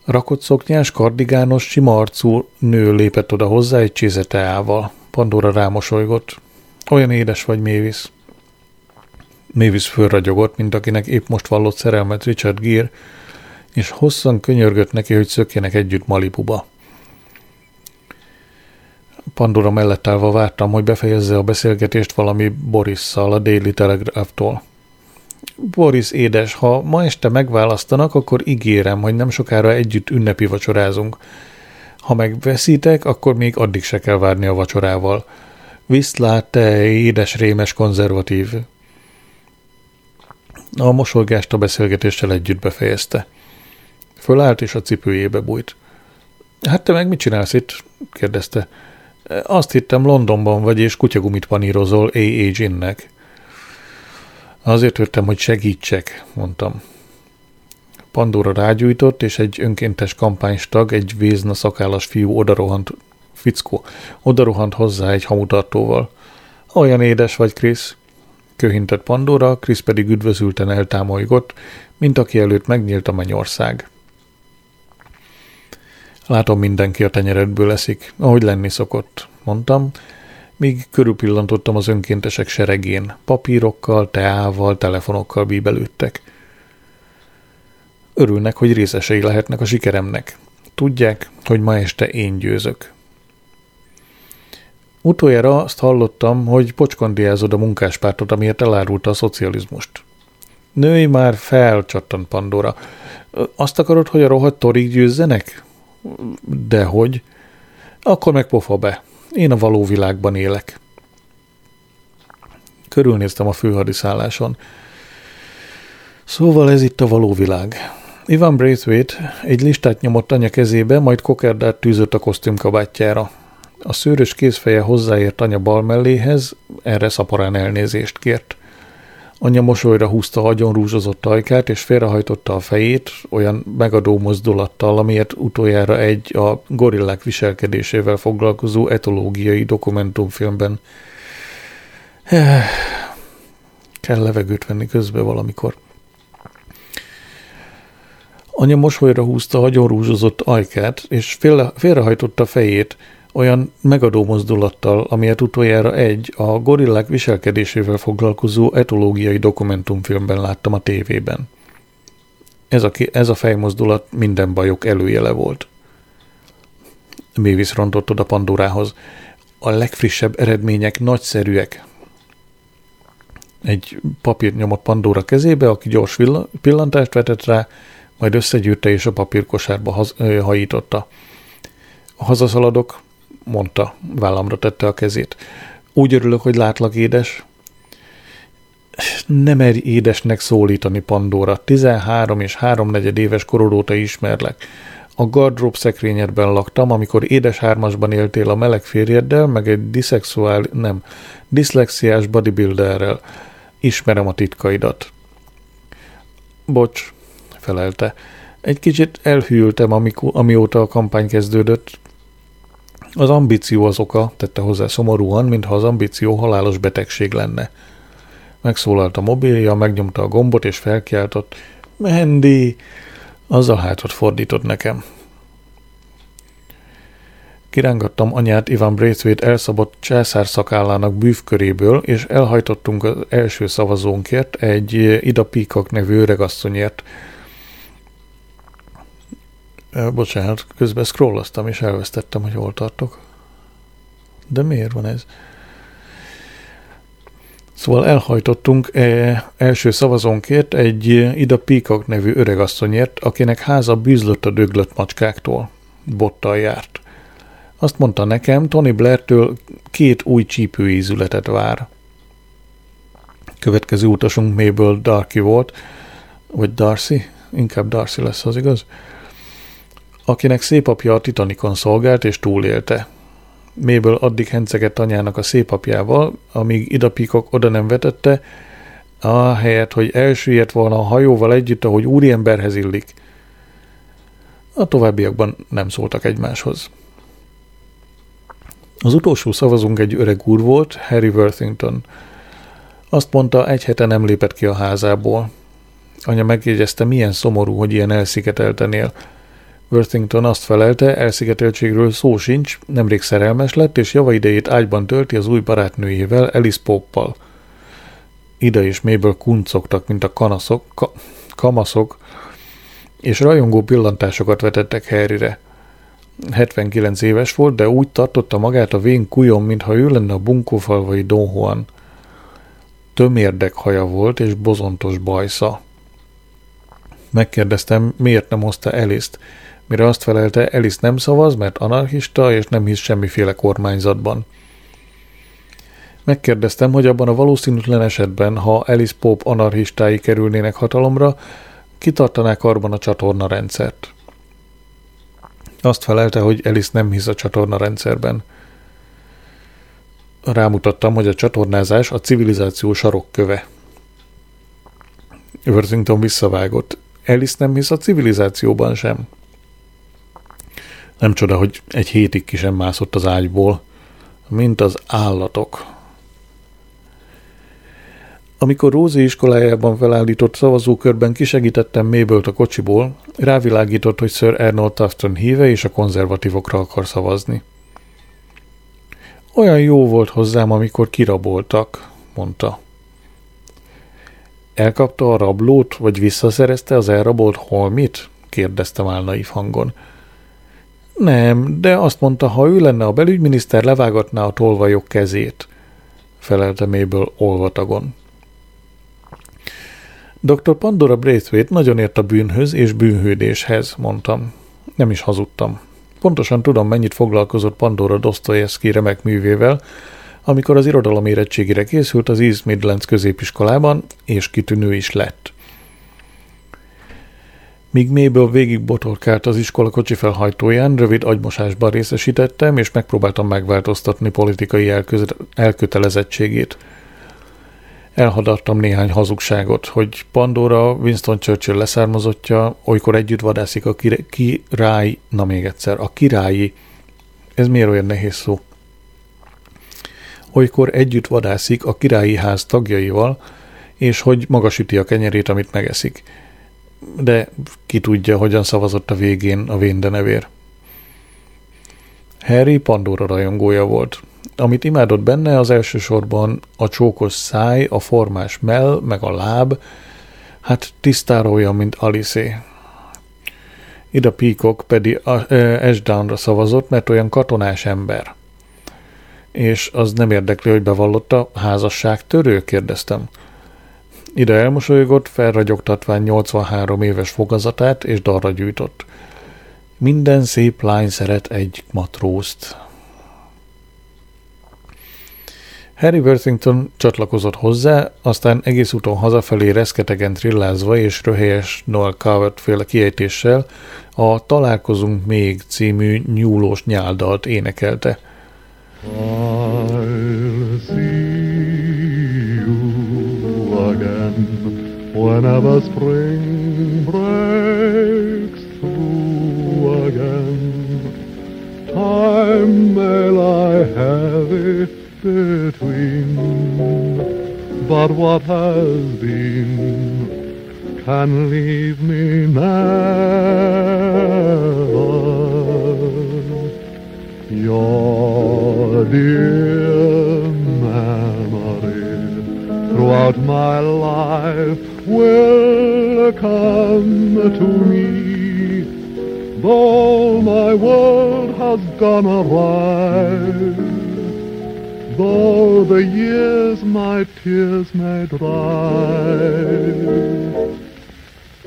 Rakott szoknyás, kardigános, sima arcú nő lépett oda hozzá egy cséze teával. Pandora rámosolygott. Olyan édes vagy, Mévis. Mévis fölragyogott, mint akinek épp most vallott szerelmet Richard Gere, és hosszan könyörgött neki, hogy szökjenek együtt Malibuba. Pandora mellett állva vártam, hogy befejezze a beszélgetést valami Borisszal a Daily Telegraph-tól. Boris édes, ha ma este megválasztanak, akkor ígérem, hogy nem sokára együtt ünnepi vacsorázunk. Ha megveszítek, akkor még addig se kell várni a vacsorával. Viszlát, te édes rémes konzervatív. A mosolgást a beszélgetéssel együtt befejezte. Fölállt és a cipőjébe bújt. Hát te meg mit csinálsz itt? kérdezte. Azt hittem Londonban vagy, és kutyagumit panírozol A.A. Ginnek. Azért jöttem, hogy segítsek, mondtam. Pandora rágyújtott, és egy önkéntes kampánystag, egy vézna szakállas fiú odarohant, fickó, odarohant hozzá egy hamutartóval. Olyan édes vagy, Krisz, köhintett Pandora, Krisz pedig üdvözülten eltámolygott, mint aki előtt megnyílt a mennyország. Látom, mindenki a tenyeredből eszik, ahogy lenni szokott, mondtam, míg körülpillantottam az önkéntesek seregén. Papírokkal, teával, telefonokkal bíbelődtek. Örülnek, hogy részesei lehetnek a sikeremnek. Tudják, hogy ma este én győzök. Utoljára azt hallottam, hogy pocskondiázod a munkáspártot, amiért elárulta a szocializmust. Nőj már fel, csattant Pandora. Azt akarod, hogy a rohadt torig győzzenek? Dehogy. Akkor meg pofa be. Én a való világban élek. Körülnéztem a főhadiszálláson. Szóval ez itt a való világ. Ivan Braithwaite egy listát nyomott anya kezébe, majd kokerdát tűzött a kosztümkabátjára. A szőrös kézfeje hozzáért anya bal melléhez, erre szaporán elnézést kért. Anya mosolyra húzta agyon rúzsozott ajkát, és félrehajtotta a fejét olyan megadó mozdulattal, amiért utoljára egy a gorillák viselkedésével foglalkozó etológiai dokumentumfilmben. Kell levegőt venni közbe valamikor. Anya mosolyra húzta agyon rúzsozott ajkát, és félre, félrehajtotta fejét, olyan megadó mozdulattal, amilyet utoljára egy a gorillák viselkedésével foglalkozó etológiai dokumentumfilmben láttam a tévében. Ez a, ez a fejmozdulat minden bajok előjele volt. Mévis rontott oda Pandorához. A legfrissebb eredmények nagyszerűek. Egy papír nyomott Pandora kezébe, aki gyors pillantást vetett rá, majd összegyűrte és a papírkosárba haz, ö, hajította. Hazaszaladok, mondta, vállamra tette a kezét. Úgy örülök, hogy látlak, édes. Nem merj édesnek szólítani, Pandora. 13 és háromnegyed éves korod óta ismerlek. A gardrób szekrényedben laktam, amikor édes hármasban éltél a meleg férjeddel, meg egy diszexuál, nem, diszlexiás bodybuilderrel. Ismerem a titkaidat. Bocs, felelte. Egy kicsit elhűltem, amikor, amióta a kampány kezdődött. Az ambíció az oka, tette hozzá szomorúan, mintha az ambíció halálos betegség lenne. Megszólalt a mobilja, megnyomta a gombot és felkiáltott. Mendi! Azzal hátot fordított nekem. Kirángattam anyát Ivan Braithwaite elszabott császár szakállának bűvköréből, és elhajtottunk az első szavazónkért, egy Ida Peacock nevű öregasszonyért, Bocsánat, közben scrolloztam, és elvesztettem, hogy hol tartok. De miért van ez? Szóval elhajtottunk e, első szavazónkért egy Ida Peacock nevű öregasszonyért, akinek háza bűzlött a döglött macskáktól. Bottal járt. Azt mondta nekem, Tony Blair-től két új csípőízületet vár. Következő utasunk Mabel Darky volt, vagy Darcy, inkább Darcy lesz az igaz, akinek szépapja a Titanikon szolgált és túlélte. Méből addig hencegett anyának a szépapjával, amíg idapikok oda nem vetette, ahelyett, hogy elsüllyedt volna a hajóval együtt, ahogy úriemberhez illik. A továbbiakban nem szóltak egymáshoz. Az utolsó szavazunk egy öreg úr volt, Harry Worthington. Azt mondta, egy hete nem lépett ki a házából. Anya megjegyezte, milyen szomorú, hogy ilyen elszigetelten él. Worthington azt felelte, elszigeteltségről szó sincs, nemrég szerelmes lett, és java idejét ágyban tölti az új barátnőjével, Alice Poppal. Ida és méből kuncogtak, mint a kanaszok, ka, kamaszok, és rajongó pillantásokat vetettek Harryre. 79 éves volt, de úgy tartotta magát a vén kujon, mintha ő lenne a bunkófalvai Don Juan. Tömérdek haja volt, és bozontos bajsza. Megkérdeztem, miért nem hozta Eliszt, mire azt felelte, Elis nem szavaz, mert anarchista, és nem hisz semmiféle kormányzatban. Megkérdeztem, hogy abban a valószínűtlen esetben, ha Alice Pope anarchistái kerülnének hatalomra, kitartanák karban a csatorna rendszert. Azt felelte, hogy Alice nem hisz a csatorna rendszerben. Rámutattam, hogy a csatornázás a civilizáció sarokköve. Worthington visszavágott. Alice nem hisz a civilizációban sem. Nem csoda, hogy egy hétig ki sem mászott az ágyból, mint az állatok. Amikor Rózi iskolájában felállított szavazókörben kisegítettem Mabelt a kocsiból, rávilágított, hogy Sir Arnold Tufton híve és a konzervatívokra akar szavazni. Olyan jó volt hozzám, amikor kiraboltak, mondta. Elkapta a rablót, vagy visszaszerezte az elrabolt holmit? kérdeztem álnaív hangon. Nem, de azt mondta, ha ő lenne a belügyminiszter, levágatná a tolvajok kezét, felelte méből olvatagon. Dr. Pandora Braithwaite nagyon ért a bűnhöz és bűnhődéshez, mondtam. Nem is hazudtam. Pontosan tudom, mennyit foglalkozott Pandora Dostoyevsky remek művével, amikor az irodalom érettségére készült az East Midlands középiskolában, és kitűnő is lett. Míg mélyből végig botorkált az iskola kocsi felhajtóján, rövid agymosásban részesítettem, és megpróbáltam megváltoztatni politikai elkötelezettségét – Elhadartam néhány hazugságot, hogy Pandora Winston Churchill leszármazottja, olykor együtt vadászik a király, na még egyszer, a királyi, ez miért olyan nehéz szó? Olykor együtt vadászik a királyi ház tagjaival, és hogy magasíti a kenyerét, amit megeszik. De ki tudja, hogyan szavazott a végén a véndenevér. Harry Pandora rajongója volt. Amit imádott benne, az elsősorban a csókos száj, a formás mell, meg a láb, hát tisztára olyan, mint Alice. Ida Peacock pedig Ashdownra szavazott, mert olyan katonás ember. És az nem érdekli, hogy bevallotta házasság törő, kérdeztem. Ida elmosolygott, felragyogtatván 83 éves fogazatát, és darra gyújtott. Minden szép lány szeret egy matrózt. Harry Worthington csatlakozott hozzá, aztán egész úton hazafelé reszketegen trillázva és röhelyes Noel Coward féle kiejtéssel a Találkozunk még című nyúlós nyáldalt énekelte. I'll see whenever spring breaks through again. Time may lie heavy between. But what has been can leave me never. Your dear throughout my life will come to me. Though my world has gone awry though the years my tears may dry,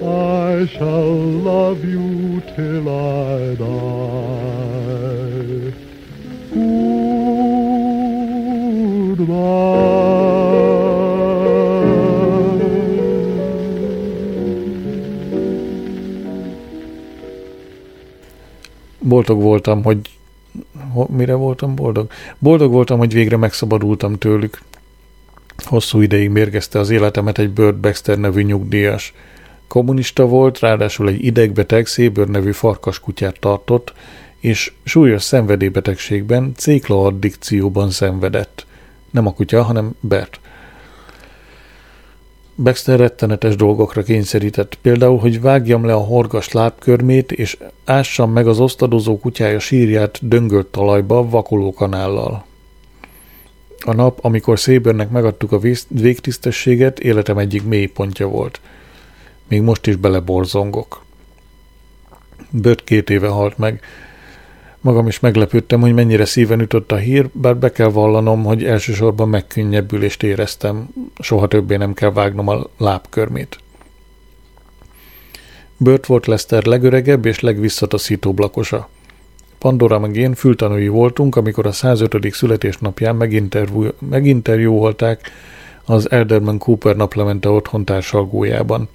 I shall love you till I die. Goodbye. Boldog voltam, hogy mire voltam boldog? Boldog voltam, hogy végre megszabadultam tőlük. Hosszú ideig mérgezte az életemet egy Bird Baxter nevű nyugdíjas. Kommunista volt, ráadásul egy idegbeteg szébőr nevű farkaskutyát tartott, és súlyos szenvedélybetegségben, cékla szenvedett. Nem a kutya, hanem Bert. Baxter rettenetes dolgokra kényszerített, például, hogy vágjam le a horgas lábkörmét, és ássam meg az osztadozó kutyája sírját döngölt talajba vakolókanállal. A nap, amikor Szébörnek megadtuk a végtisztességet, életem egyik mély pontja volt. Még most is beleborzongok. Bört két éve halt meg. Magam is meglepődtem, hogy mennyire szíven ütött a hír, bár be kell vallanom, hogy elsősorban megkönnyebbülést éreztem. Soha többé nem kell vágnom a lábkörmét. Bört volt Lester legöregebb és legvisszataszítóbb lakosa. Pandora meg én fültanúi voltunk, amikor a 105. születésnapján meginterjú, meginterjúolták az Elderman Cooper naplemente otthon társalgójában.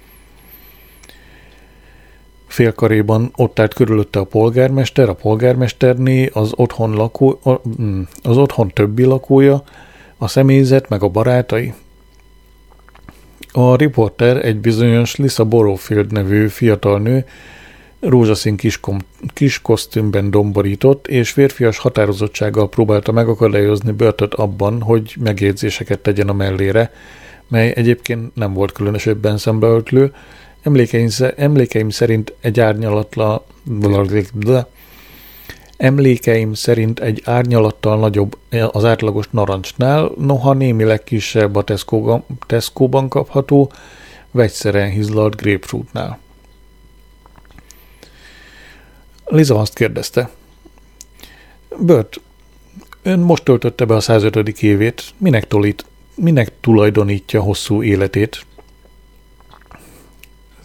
Félkaréban ott állt körülötte a polgármester, a polgármesterné, az otthon, lakó, mm, az otthon többi lakója, a személyzet meg a barátai. A riporter egy bizonyos Lisa Borofield nevű fiatal nő, rózsaszín kis, kom- kis kosztümben domborított, és férfias határozottsággal próbálta megakadályozni Börtöt abban, hogy megjegyzéseket tegyen a mellére, mely egyébként nem volt különösebben szembeöltlő. Emlékeim, emlékeim szerint egy árnyalatla... Emlékeim szerint egy árnyalattal nagyobb az átlagos narancsnál, noha némileg kisebb a Tesco-ban kapható, vegyszeren hizlalt grapefruitnál. Liza azt kérdezte. Bört, ön most töltötte be a 105. évét, minek, tolít, minek tulajdonítja hosszú életét?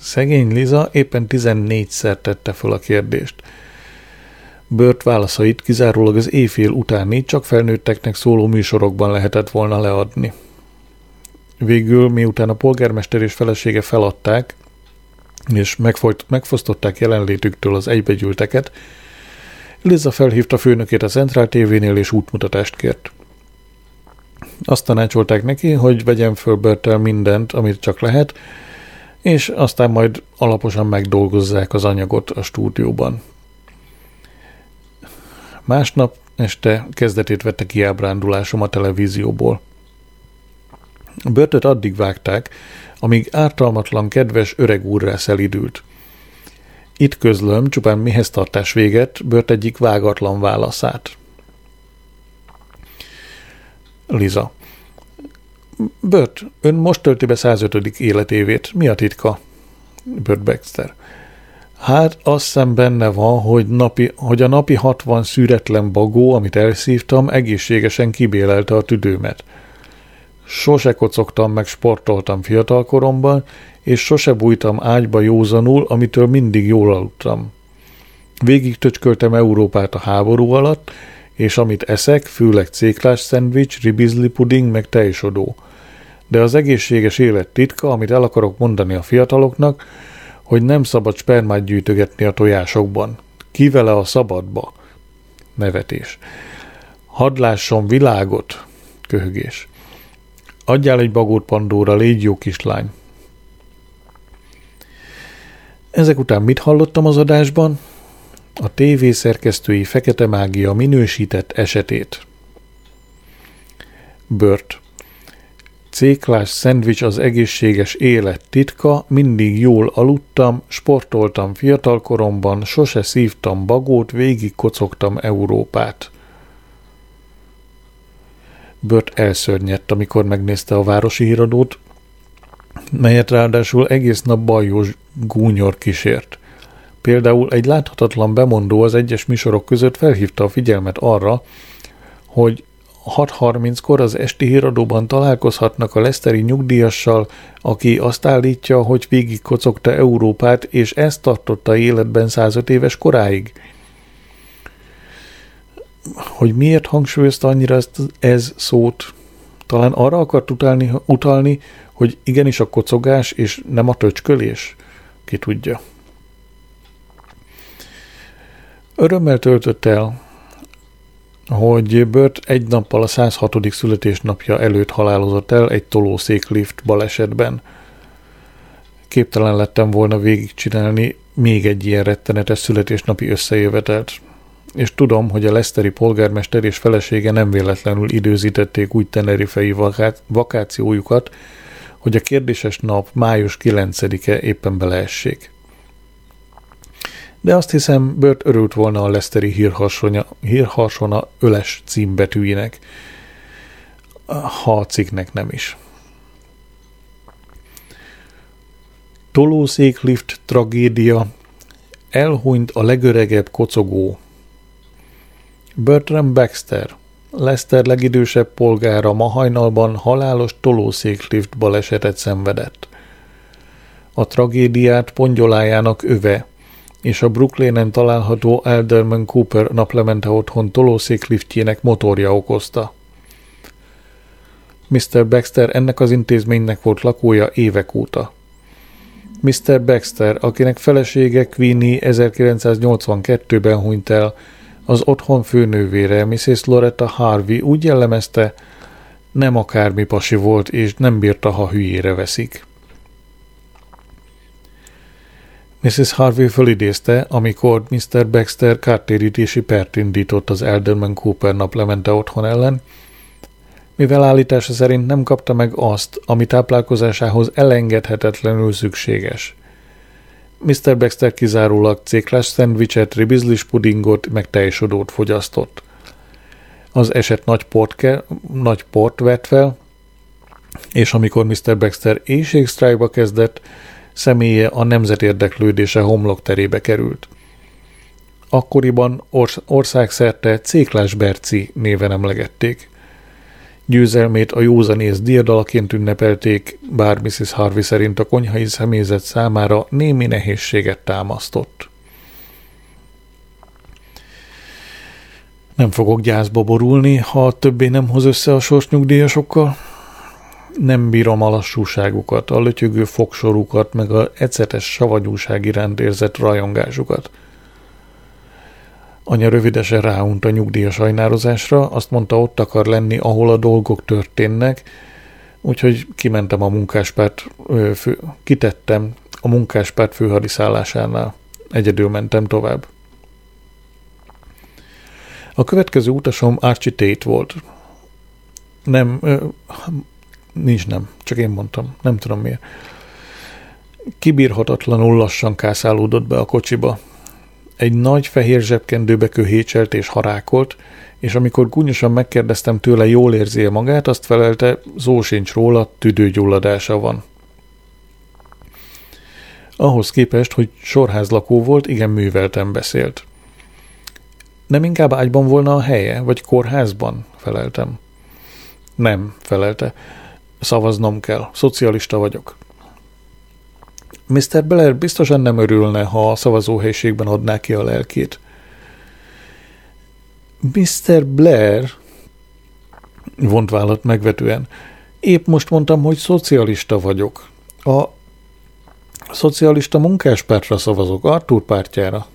Szegény Liza éppen 14-szer tette föl a kérdést. Bört válaszait kizárólag az éjfél utáni, csak felnőtteknek szóló műsorokban lehetett volna leadni. Végül, miután a polgármester és felesége feladták, és megfolyt, megfosztották jelenlétüktől az egybegyűlteket, Liza felhívta főnökét a Central TV-nél és útmutatást kért. Azt tanácsolták neki, hogy vegyen föl Bertel mindent, amit csak lehet, és aztán majd alaposan megdolgozzák az anyagot a stúdióban. Másnap este kezdetét vette kiábrándulásom a televízióból. Börtöt addig vágták, amíg ártalmatlan kedves öreg úrrá szelidült. Itt közlöm csupán mihez tartás véget Bört egyik vágatlan válaszát. Liza. Bört, ön most tölti be 105. életévét. Mi a titka? Bört Baxter. Hát azt hiszem benne van, hogy, napi, hogy a napi 60 szüretlen bagó, amit elszívtam, egészségesen kibélelte a tüdőmet. Sose kocogtam meg sportoltam fiatalkoromban, és sose bújtam ágyba józanul, amitől mindig jól aludtam. Végig töcsköltem Európát a háború alatt, és amit eszek, főleg céklás szendvics, ribizli puding, meg tejsodó. De az egészséges élet titka, amit el akarok mondani a fiataloknak, hogy nem szabad spermát gyűjtögetni a tojásokban. Kivele a szabadba. Nevetés. Hadd lásson világot. Köhögés. Adjál egy bagót Pandóra, légy jó kislány. Ezek után mit hallottam az adásban? A TV szerkesztői fekete mágia minősített esetét. Bört. Céklás szendvics az egészséges élet titka, mindig jól aludtam, sportoltam fiatalkoromban, sose szívtam bagót, végig kocogtam Európát. Bört elszörnyedt, amikor megnézte a városi híradót, melyet ráadásul egész nap bajós gúnyor kísért. Például egy láthatatlan bemondó az egyes műsorok között felhívta a figyelmet arra, hogy 6.30-kor az esti híradóban találkozhatnak a leszteri nyugdíjassal, aki azt állítja, hogy végig kocogta Európát, és ezt tartotta életben 105 éves koráig – hogy miért hangsúlyozta annyira ezt, ez szót, talán arra akart utalni, utalni, hogy igenis a kocogás és nem a töcskölés? Ki tudja. Örömmel töltött el, hogy Bört egy nappal a 106. születésnapja előtt halálozott el egy tolószéklift balesetben. Képtelen lettem volna végigcsinálni még egy ilyen rettenetes születésnapi összejövetelt és tudom, hogy a Leszteri polgármester és felesége nem véletlenül időzítették úgy tenerifei vakát, vakációjukat, hogy a kérdéses nap május 9-e éppen beleessék. De azt hiszem, Bört örült volna a Leszteri hírharsona, hírharsona öles címbetűinek, ha a cikknek nem is. Tolószéklift tragédia, elhunyt a legöregebb kocogó. Bertram Baxter, Lester legidősebb polgára ma hajnalban halálos tolószéklift balesetet szenvedett. A tragédiát pongyolájának öve és a Brooklynen található Elderman Cooper naplemente otthon tolószékliftjének motorja okozta. Mr. Baxter ennek az intézménynek volt lakója évek óta. Mr. Baxter, akinek felesége Queenie 1982-ben hunyt el, az otthon főnővére, Mrs. Loretta Harvey úgy jellemezte, nem akármi pasi volt, és nem bírta, ha hülyére veszik. Mrs. Harvey fölidézte, amikor Mr. Baxter kártérítési pert indított az Elderman Cooper naplemente otthon ellen, mivel állítása szerint nem kapta meg azt, ami táplálkozásához elengedhetetlenül szükséges. Mr. Baxter kizárólag céklás szendvicset, ribizlis pudingot, meg teljesodót fogyasztott. Az eset nagy port, ke, nagy port vett fel, és amikor Mr. Baxter éjségsztrájkba kezdett, személye a nemzet érdeklődése homlokterébe került. Akkoriban orsz- országszerte Céklás Berci néven emlegették. Győzelmét a józanész diadalaként ünnepelték, bár Mrs. Harvey szerint a konyhai személyzet számára némi nehézséget támasztott. Nem fogok gyászba borulni, ha többé nem hoz össze a sorsnyugdíjasokkal. Nem bírom a lassúságukat, a lötyögő fogsorukat, meg a ecetes savanyúság iránt érzett rajongásukat – Anya rövidesen ráunt a nyugdíjas ajnározásra, azt mondta, ott akar lenni, ahol a dolgok történnek, úgyhogy kimentem a munkáspárt, fő, kitettem a munkáspárt főhadiszállásánál. Egyedül mentem tovább. A következő utasom Archie Tate volt. Nem, ö, nincs nem, csak én mondtam, nem tudom miért. Kibírhatatlanul lassan kászálódott be a kocsiba, egy nagy fehér zsebkendőbe köhécselt és harákolt, és amikor gúnyosan megkérdeztem tőle, jól érzi -e magát, azt felelte, zó sincs róla, tüdőgyulladása van. Ahhoz képest, hogy sorházlakó volt, igen művelten beszélt. Nem inkább ágyban volna a helye, vagy kórházban? feleltem. Nem, felelte. Szavaznom kell, szocialista vagyok. Mr. Blair biztosan nem örülne, ha a szavazóhelyiségben adná ki a lelkét. Mr. Blair, vont vállat megvetően, épp most mondtam, hogy szocialista vagyok. A szocialista munkáspártra szavazok, Artur pártjára.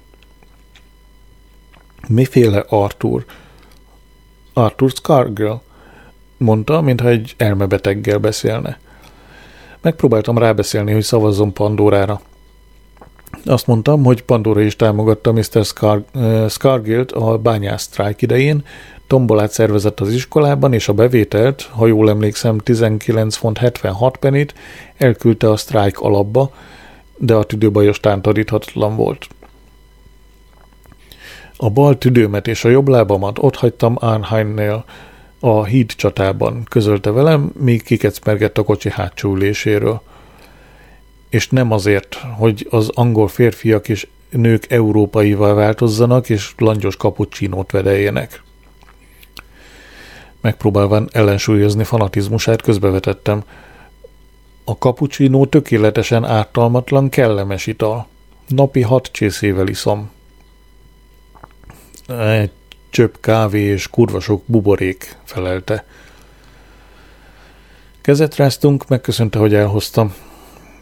Miféle Artur? Arthur Scargill, mondta, mintha egy elmebeteggel beszélne. Megpróbáltam rábeszélni, hogy szavazzon Pandórára. Azt mondtam, hogy Pandora is támogatta Mr. Scar- uh, Scargill-t a bányász sztrájk idején, tombolát szervezett az iskolában, és a bevételt, ha jól emlékszem, 19 font 76 penit elküldte a sztrájk alapba, de a tüdőbajos tántoríthatatlan volt. A bal tüdőmet és a jobb lábamat ott hagytam Arnheimnél, a híd csatában, közölte velem, míg kikecmergett a kocsi hátsó üléséről. És nem azért, hogy az angol férfiak és nők európaival változzanak, és langyos kapucsinót vedeljenek. Megpróbálván ellensúlyozni fanatizmusát közbevetettem. A kapucsinó tökéletesen ártalmatlan, kellemes ital. Napi hat csészével iszom. Egy csöpp kávé és kurva sok buborék, felelte. Kezet ráztunk, megköszönte, hogy elhoztam.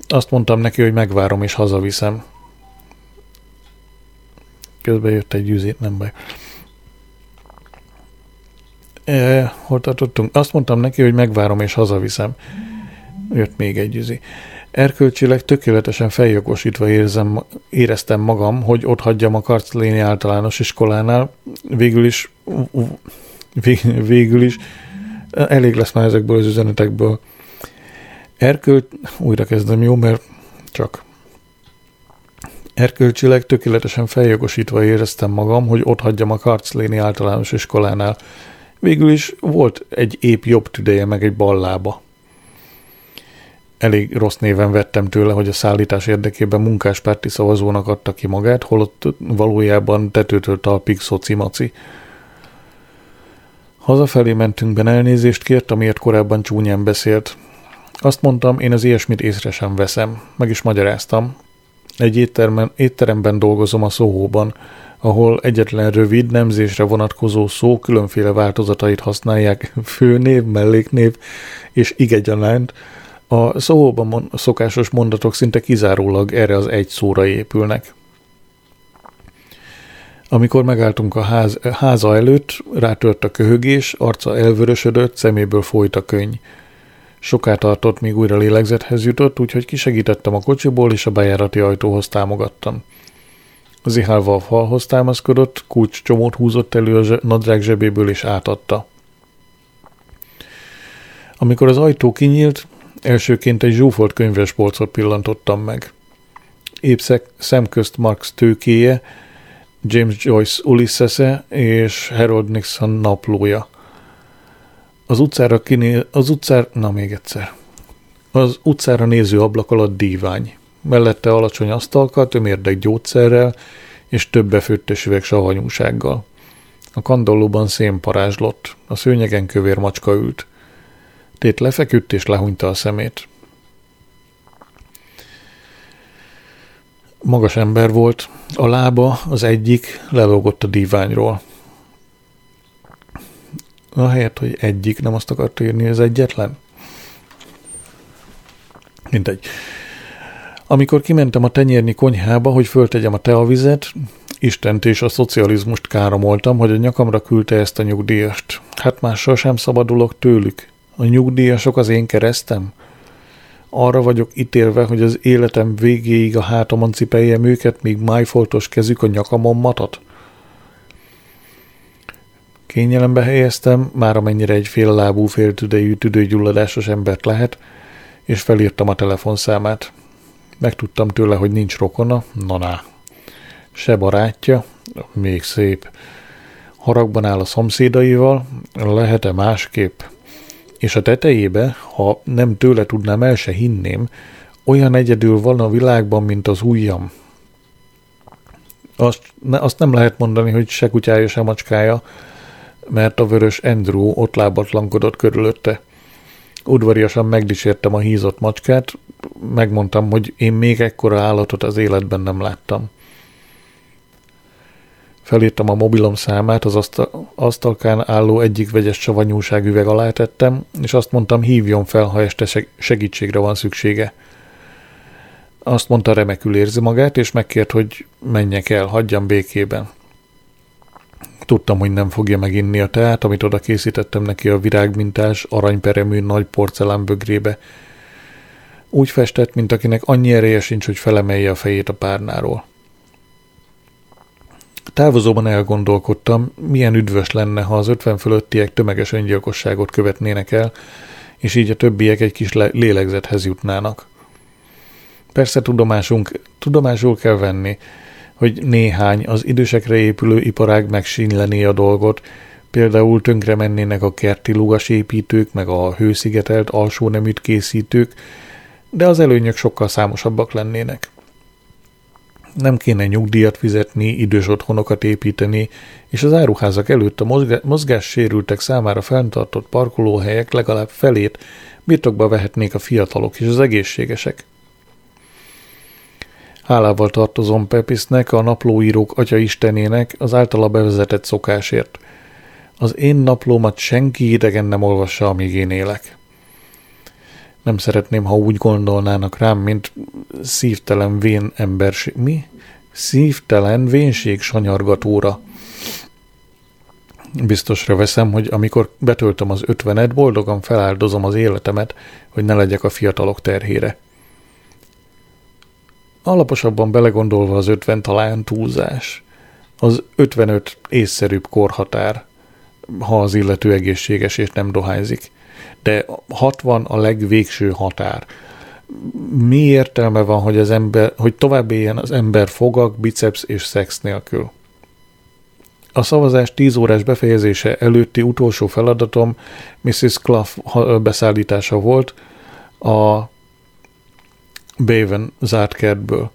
Azt mondtam neki, hogy megvárom és hazaviszem. Közben jött egy gyűzét, nem baj. E, hol tartottunk? Azt mondtam neki, hogy megvárom és hazaviszem. Jött még egy gyűzi. Erkölcsileg tökéletesen feljogosítva érzem, éreztem magam, hogy ott hagyjam a Karcléni általános iskolánál. Végül is, végül is elég lesz már ezekből az üzenetekből. Erkölt, újra kezdem, jó, mert csak Erkölcsileg tökéletesen feljogosítva éreztem magam, hogy ott hagyjam a Karcléni általános iskolánál. Végül is volt egy épp jobb tüdeje meg egy ballába. Elég rossz néven vettem tőle, hogy a szállítás érdekében munkáspárti szavazónak adta ki magát, holott valójában tetőtől talpig szocimaci. Hazafelé mentünk be elnézést kért, amiért korábban csúnyán beszélt. Azt mondtam, én az ilyesmit észre sem veszem. Meg is magyaráztam. Egy éttermen, étteremben dolgozom a Szóhóban, ahol egyetlen rövid nemzésre vonatkozó szó különféle változatait használják, főnév, melléknév és igegyanánt. A Szóhóban a szokásos mondatok szinte kizárólag erre az egy szóra épülnek. Amikor megálltunk a ház, háza előtt, rátört a köhögés, arca elvörösödött, szeméből folyt a könyv. Soká tartott, míg újra lélegzethez jutott, úgyhogy kisegítettem a kocsiból, és a bejárati ajtóhoz támogattam. Zihálva a falhoz támaszkodott, kulcs csomót húzott elő a nadrág zsebéből, és átadta. Amikor az ajtó kinyílt, elsőként egy zsúfolt könyvespolcot pillantottam meg. Épp szemközt Marx tőkéje, James Joyce ulysses -e és Harold Nixon naplója. Az utcára kinél, az utcár, na még egyszer. Az utcára néző ablak alatt dívány. Mellette alacsony asztalka, tömérdek gyógyszerrel és több befőttes üveg savanyúsággal. A kandallóban szén parázslott, a szőnyegen kövér macska ült. Tét lefeküdt és lehunyta a szemét. Magas ember volt, a lába az egyik lelógott a díványról. Ahelyett, hogy egyik, nem azt akart írni, az egyetlen. Mindegy. Amikor kimentem a tenyérni konyhába, hogy föltegyem a teavizet, Istent és a szocializmust káromoltam, hogy a nyakamra küldte ezt a nyugdíjast. Hát mással sem szabadulok tőlük. A nyugdíjasok az én keresztem. Arra vagyok ítélve, hogy az életem végéig a hátamon cipeljem őket, míg májfoltos kezük a nyakamon matat. Kényelembe helyeztem, már amennyire egy fél lábú, tüdejű, tüdőgyulladásos embert lehet, és felírtam a telefonszámát. Megtudtam tőle, hogy nincs rokona, na ná. Se barátja, még szép. Haragban áll a szomszédaival, lehet-e másképp? És a tetejébe, ha nem tőle tudnám, el se hinném, olyan egyedül van a világban, mint az ujjam. Azt, ne, azt nem lehet mondani, hogy se kutyája, se macskája, mert a vörös Andrew ott lábatlankodott körülötte. Udvariasan megdicsértem a hízott macskát, megmondtam, hogy én még ekkora állatot az életben nem láttam. Felírtam a mobilom számát, az asztal, asztalkán álló egyik vegyes savanyúság üveg alá tettem, és azt mondtam, hívjon fel, ha este segítségre van szüksége. Azt mondta, remekül érzi magát, és megkért, hogy menjek el, hagyjam békében. Tudtam, hogy nem fogja meginni a teát, amit oda készítettem neki a virágmintás, aranyperemű nagy porcelán bögrébe. Úgy festett, mint akinek annyi ereje sincs, hogy felemelje a fejét a párnáról. Távozóban elgondolkodtam, milyen üdvös lenne, ha az ötven fölöttiek tömeges öngyilkosságot követnének el, és így a többiek egy kis lélegzethez jutnának. Persze tudomásunk, tudomásul kell venni, hogy néhány az idősekre épülő iparág megsínlené a dolgot, például tönkre mennének a kerti építők, meg a hőszigetelt alsó neműt készítők, de az előnyök sokkal számosabbak lennének. Nem kéne nyugdíjat fizetni, idős otthonokat építeni, és az áruházak előtt a mozgássérültek számára fenntartott parkolóhelyek legalább felét birtokba vehetnék a fiatalok és az egészségesek. Hálával tartozom Pepisnek, a naplóírók istenének az általa bevezetett szokásért. Az én naplómat senki idegen nem olvassa, amíg én élek. Nem szeretném, ha úgy gondolnának rám, mint szívtelen vén emberség. Mi? Szívtelen vénség sanyargatóra. Biztosra veszem, hogy amikor betöltöm az ötvenet, boldogan feláldozom az életemet, hogy ne legyek a fiatalok terhére. Alaposabban belegondolva az 50 talán túlzás. Az 55 észszerűbb korhatár, ha az illető egészséges és nem dohányzik. De 60 a legvégső határ. Mi értelme van, hogy, az ember, hogy tovább éljen az ember fogak, biceps és szex nélkül? A szavazás 10 órás befejezése előtti utolsó feladatom Mrs. Clough beszállítása volt a Baven zárt kertből.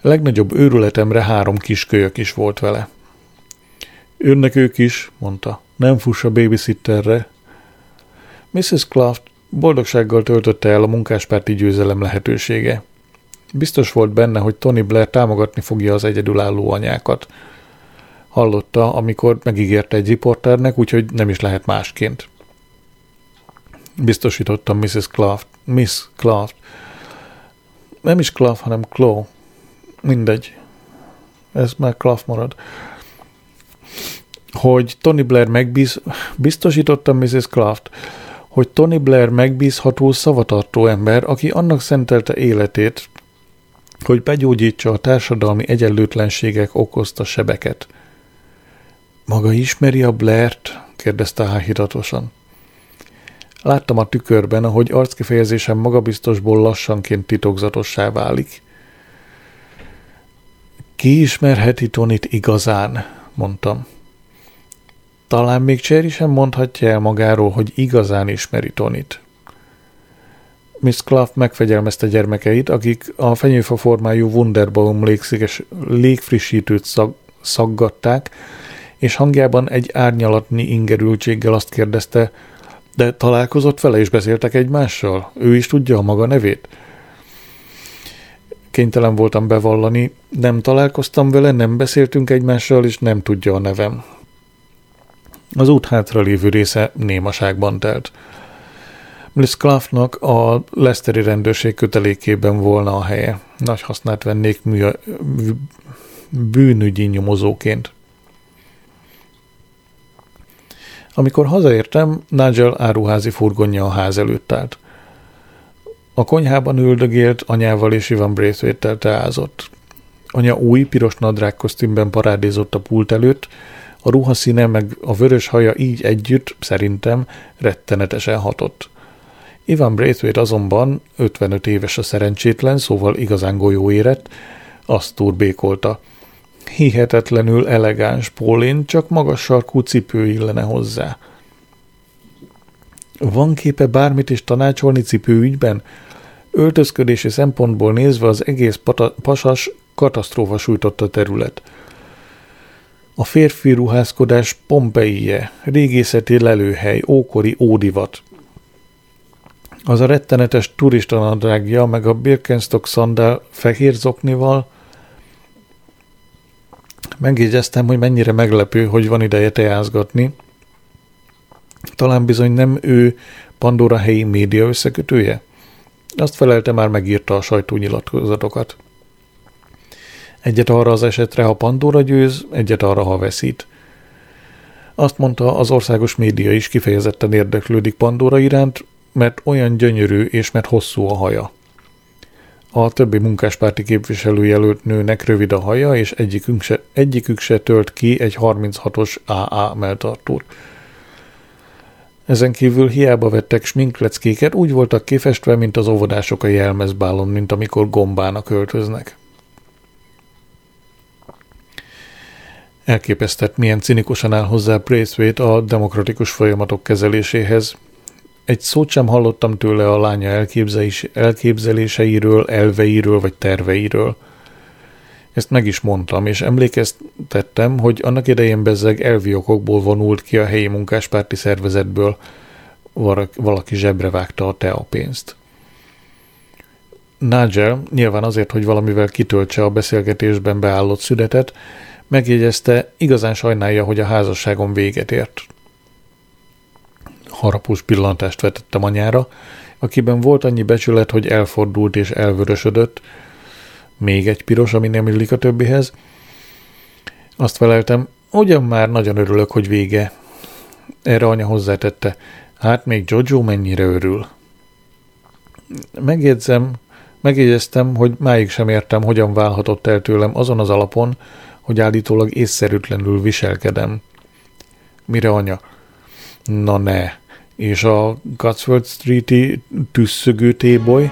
Legnagyobb őrületemre három kiskölyök is volt vele. Önnek ők is, mondta. Nem fuss a babysitterre. Mrs. Clough boldogsággal töltötte el a munkáspárti győzelem lehetősége. Biztos volt benne, hogy Tony Blair támogatni fogja az egyedülálló anyákat. Hallotta, amikor megígérte egy riporternek, úgyhogy nem is lehet másként. Biztosítottam Mrs. Clough, Miss Clough. Nem is Clough, hanem Claw. Mindegy. Ez már Clough marad hogy Tony Blair megbíz, biztosítottam Mrs. Craft, hogy Tony Blair megbízható szavatartó ember, aki annak szentelte életét, hogy begyógyítsa a társadalmi egyenlőtlenségek okozta sebeket. Maga ismeri a Blair-t? kérdezte áhíratosan. Láttam a tükörben, ahogy arckifejezésem magabiztosból lassanként titokzatossá válik. Ki ismerheti Tonit igazán? mondtam. Talán még Cherry sem mondhatja el magáról, hogy igazán ismeri Tonit. Miss Clough megfegyelmezte gyermekeit, akik a fenyőfa formájú Wunderbaum légszéges, légfrissítőt szag, szaggatták, és hangjában egy árnyalatni ingerültséggel azt kérdezte, de találkozott vele és beszéltek egymással? Ő is tudja a maga nevét? Kénytelen voltam bevallani, nem találkoztam vele, nem beszéltünk egymással, és nem tudja a nevem. Az út hátra lévő része némaságban telt. Bliss Cloughnak a Leszteri rendőrség kötelékében volna a helye. Nagy hasznát vennék mű, bűnügyi nyomozóként. Amikor hazaértem, Nigel áruházi furgonja a ház előtt állt. A konyhában üldögélt, anyával és Ivan Braithwaite-tel teázott. Anya új, piros nadrág kosztümben parádézott a pult előtt, a ruhaszíne meg a vörös haja így együtt, szerintem, rettenetesen hatott. Ivan Braithwaite azonban 55 éves a szerencsétlen, szóval igazán golyó érett, azt turbékolta. Hihetetlenül elegáns Paulin, csak magas sarkú cipő illene hozzá. Van képe bármit is tanácsolni cipőügyben? Öltözködési szempontból nézve az egész pata- pasas katasztrófa sújtotta terület – a férfi ruházkodás Pompeije, régészeti lelőhely, ókori ódivat. Az a rettenetes turista nadrágja, meg a Birkenstock szandál fehér zoknival, megjegyeztem, hogy mennyire meglepő, hogy van ideje teázgatni. Talán bizony nem ő Pandora helyi média összekötője? Azt felelte már megírta a sajtónyilatkozatokat. Egyet arra az esetre, ha Pandora győz, egyet arra, ha veszít. Azt mondta, az országos média is kifejezetten érdeklődik Pandora iránt, mert olyan gyönyörű és mert hosszú a haja. A többi munkáspárti képviselőjelölt nőnek rövid a haja, és egyikük se, egyikük se tölt ki egy 36-os AA melltartót. Ezen kívül hiába vettek sminkleckéket, úgy voltak kifestve, mint az óvodások a jelmezbálon, mint amikor gombának öltöznek. Elképesztett, milyen cinikusan áll hozzá Braithwaite a demokratikus folyamatok kezeléséhez. Egy szót sem hallottam tőle a lánya elképzeléseiről, elveiről vagy terveiről. Ezt meg is mondtam, és emlékeztettem, hogy annak idején bezzeg elvi okokból vonult ki a helyi munkáspárti szervezetből, valaki zsebre vágta a tea pénzt. Nigel, nyilván azért, hogy valamivel kitöltse a beszélgetésben beállott szünetet, Megjegyezte, igazán sajnálja, hogy a házasságon véget ért. Harapós pillantást vetettem anyára, akiben volt annyi becsület, hogy elfordult és elvörösödött. Még egy piros, ami nem illik a többihez. Azt feleltem, ugyan már nagyon örülök, hogy vége. Erre anya hozzátette, hát még Jojo mennyire örül. Megjegyzem, megjegyeztem, hogy máig sem értem, hogyan válhatott el tőlem azon az alapon, hogy állítólag észszerűtlenül viselkedem. Mire anya? Na ne, és a Cotswold Street-i tüsszögő téboly.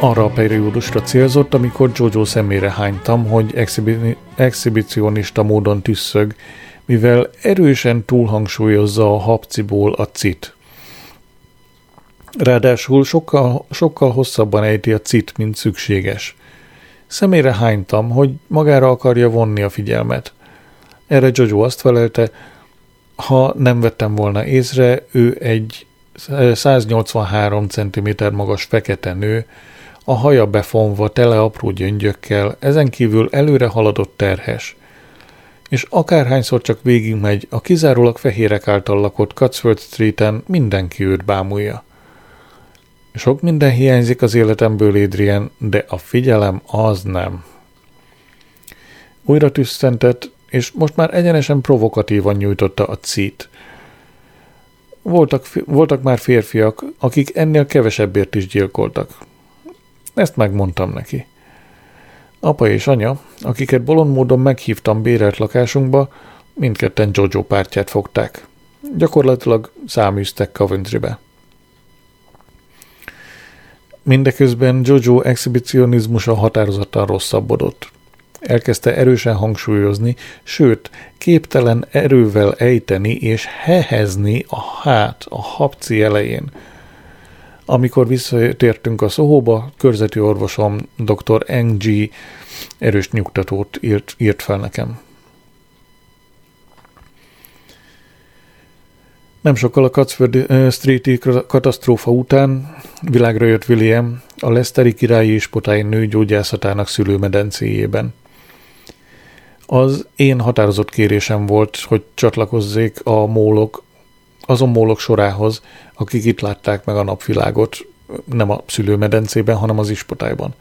Arra a periódusra célzott, amikor Jojo szemére hánytam, hogy exhibi- exhibicionista módon tüsszög, mivel erősen túlhangsúlyozza a hapciból a cit. Ráadásul sokkal, sokkal hosszabban ejti a cit, mint szükséges. Szemére hánytam, hogy magára akarja vonni a figyelmet. Erre Jojo azt felelte, ha nem vettem volna észre, ő egy 183 cm magas fekete nő, a haja befonva, tele apró gyöngyökkel, ezen kívül előre haladott terhes. És akárhányszor csak végigmegy, a kizárólag fehérek által lakott Cutsworth Street-en mindenki őt bámulja. Sok minden hiányzik az életemből, Adrian, de a figyelem az nem. Újra tüsszentett, és most már egyenesen provokatívan nyújtotta a cít. Voltak, voltak már férfiak, akik ennél kevesebbért is gyilkoltak. Ezt megmondtam neki. Apa és anya, akiket bolond módon meghívtam bérelt lakásunkba, mindketten Jojo pártját fogták. Gyakorlatilag száműztek Coventrybe. Mindeközben Jojo exhibicionizmusa határozottan rosszabbodott. Elkezdte erősen hangsúlyozni, sőt, képtelen erővel ejteni és hehezni a hát a hapci elején – amikor visszatértünk a Szohóba, körzeti orvosom dr. Ng erős nyugtatót írt, írt fel nekem. Nem sokkal a Cutsford Street-i katasztrófa után világra jött William a Leszteri királyi ispotály nőgyógyászatának szülőmedencéjében. Az én határozott kérésem volt, hogy csatlakozzék a mólok azon mólok sorához, akik itt látták meg a napvilágot, nem a szülőmedencében, hanem az ispotályban.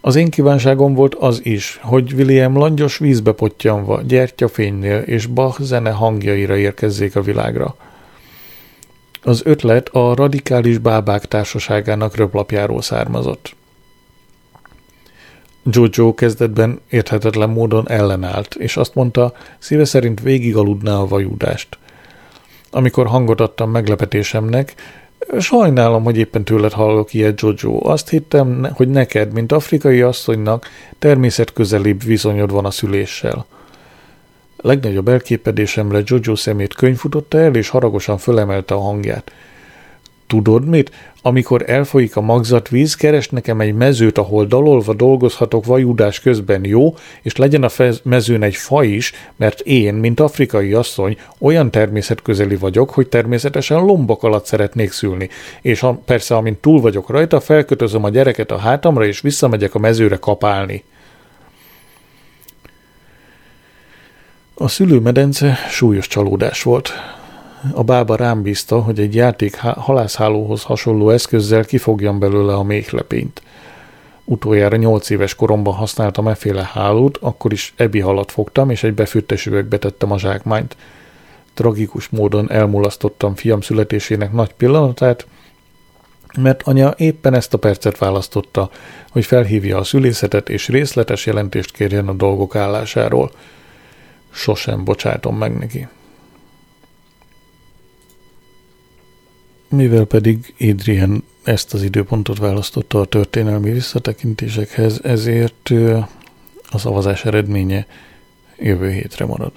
Az én kívánságom volt az is, hogy William langyos vízbe pottyanva, gyertyafénynél és Bach zene hangjaira érkezzék a világra. Az ötlet a radikális bábák társaságának röplapjáról származott. Jojo kezdetben érthetetlen módon ellenállt, és azt mondta, szíve szerint végig aludná a vajudást – amikor hangot adtam meglepetésemnek, sajnálom, hogy éppen tőled hallok ilyet, Jojo. Azt hittem, hogy neked, mint afrikai asszonynak természetközelibb viszonyod van a szüléssel. Legnagyobb elképedésemre Jojo szemét könyvfutotta el, és haragosan fölemelte a hangját. Tudod mit? Amikor elfolyik a magzatvíz, keres nekem egy mezőt, ahol dalolva dolgozhatok vajudás közben, jó? És legyen a fez- mezőn egy fa is, mert én, mint afrikai asszony, olyan természetközeli vagyok, hogy természetesen lombok alatt szeretnék szülni. És ha, persze, amint túl vagyok rajta, felkötözöm a gyereket a hátamra, és visszamegyek a mezőre kapálni. A szülőmedence súlyos csalódás volt a bába rám bízta, hogy egy játék halászhálóhoz hasonló eszközzel kifogjam belőle a méhlepényt. Utoljára nyolc éves koromban használtam efféle hálót, akkor is ebi halat fogtam, és egy befűttes üvegbe tettem a zsákmányt. Tragikus módon elmulasztottam fiam születésének nagy pillanatát, mert anya éppen ezt a percet választotta, hogy felhívja a szülészetet és részletes jelentést kérjen a dolgok állásáról. Sosem bocsátom meg neki. Mivel pedig Adrian ezt az időpontot választotta a történelmi visszatekintésekhez, ezért a szavazás eredménye jövő hétre marad.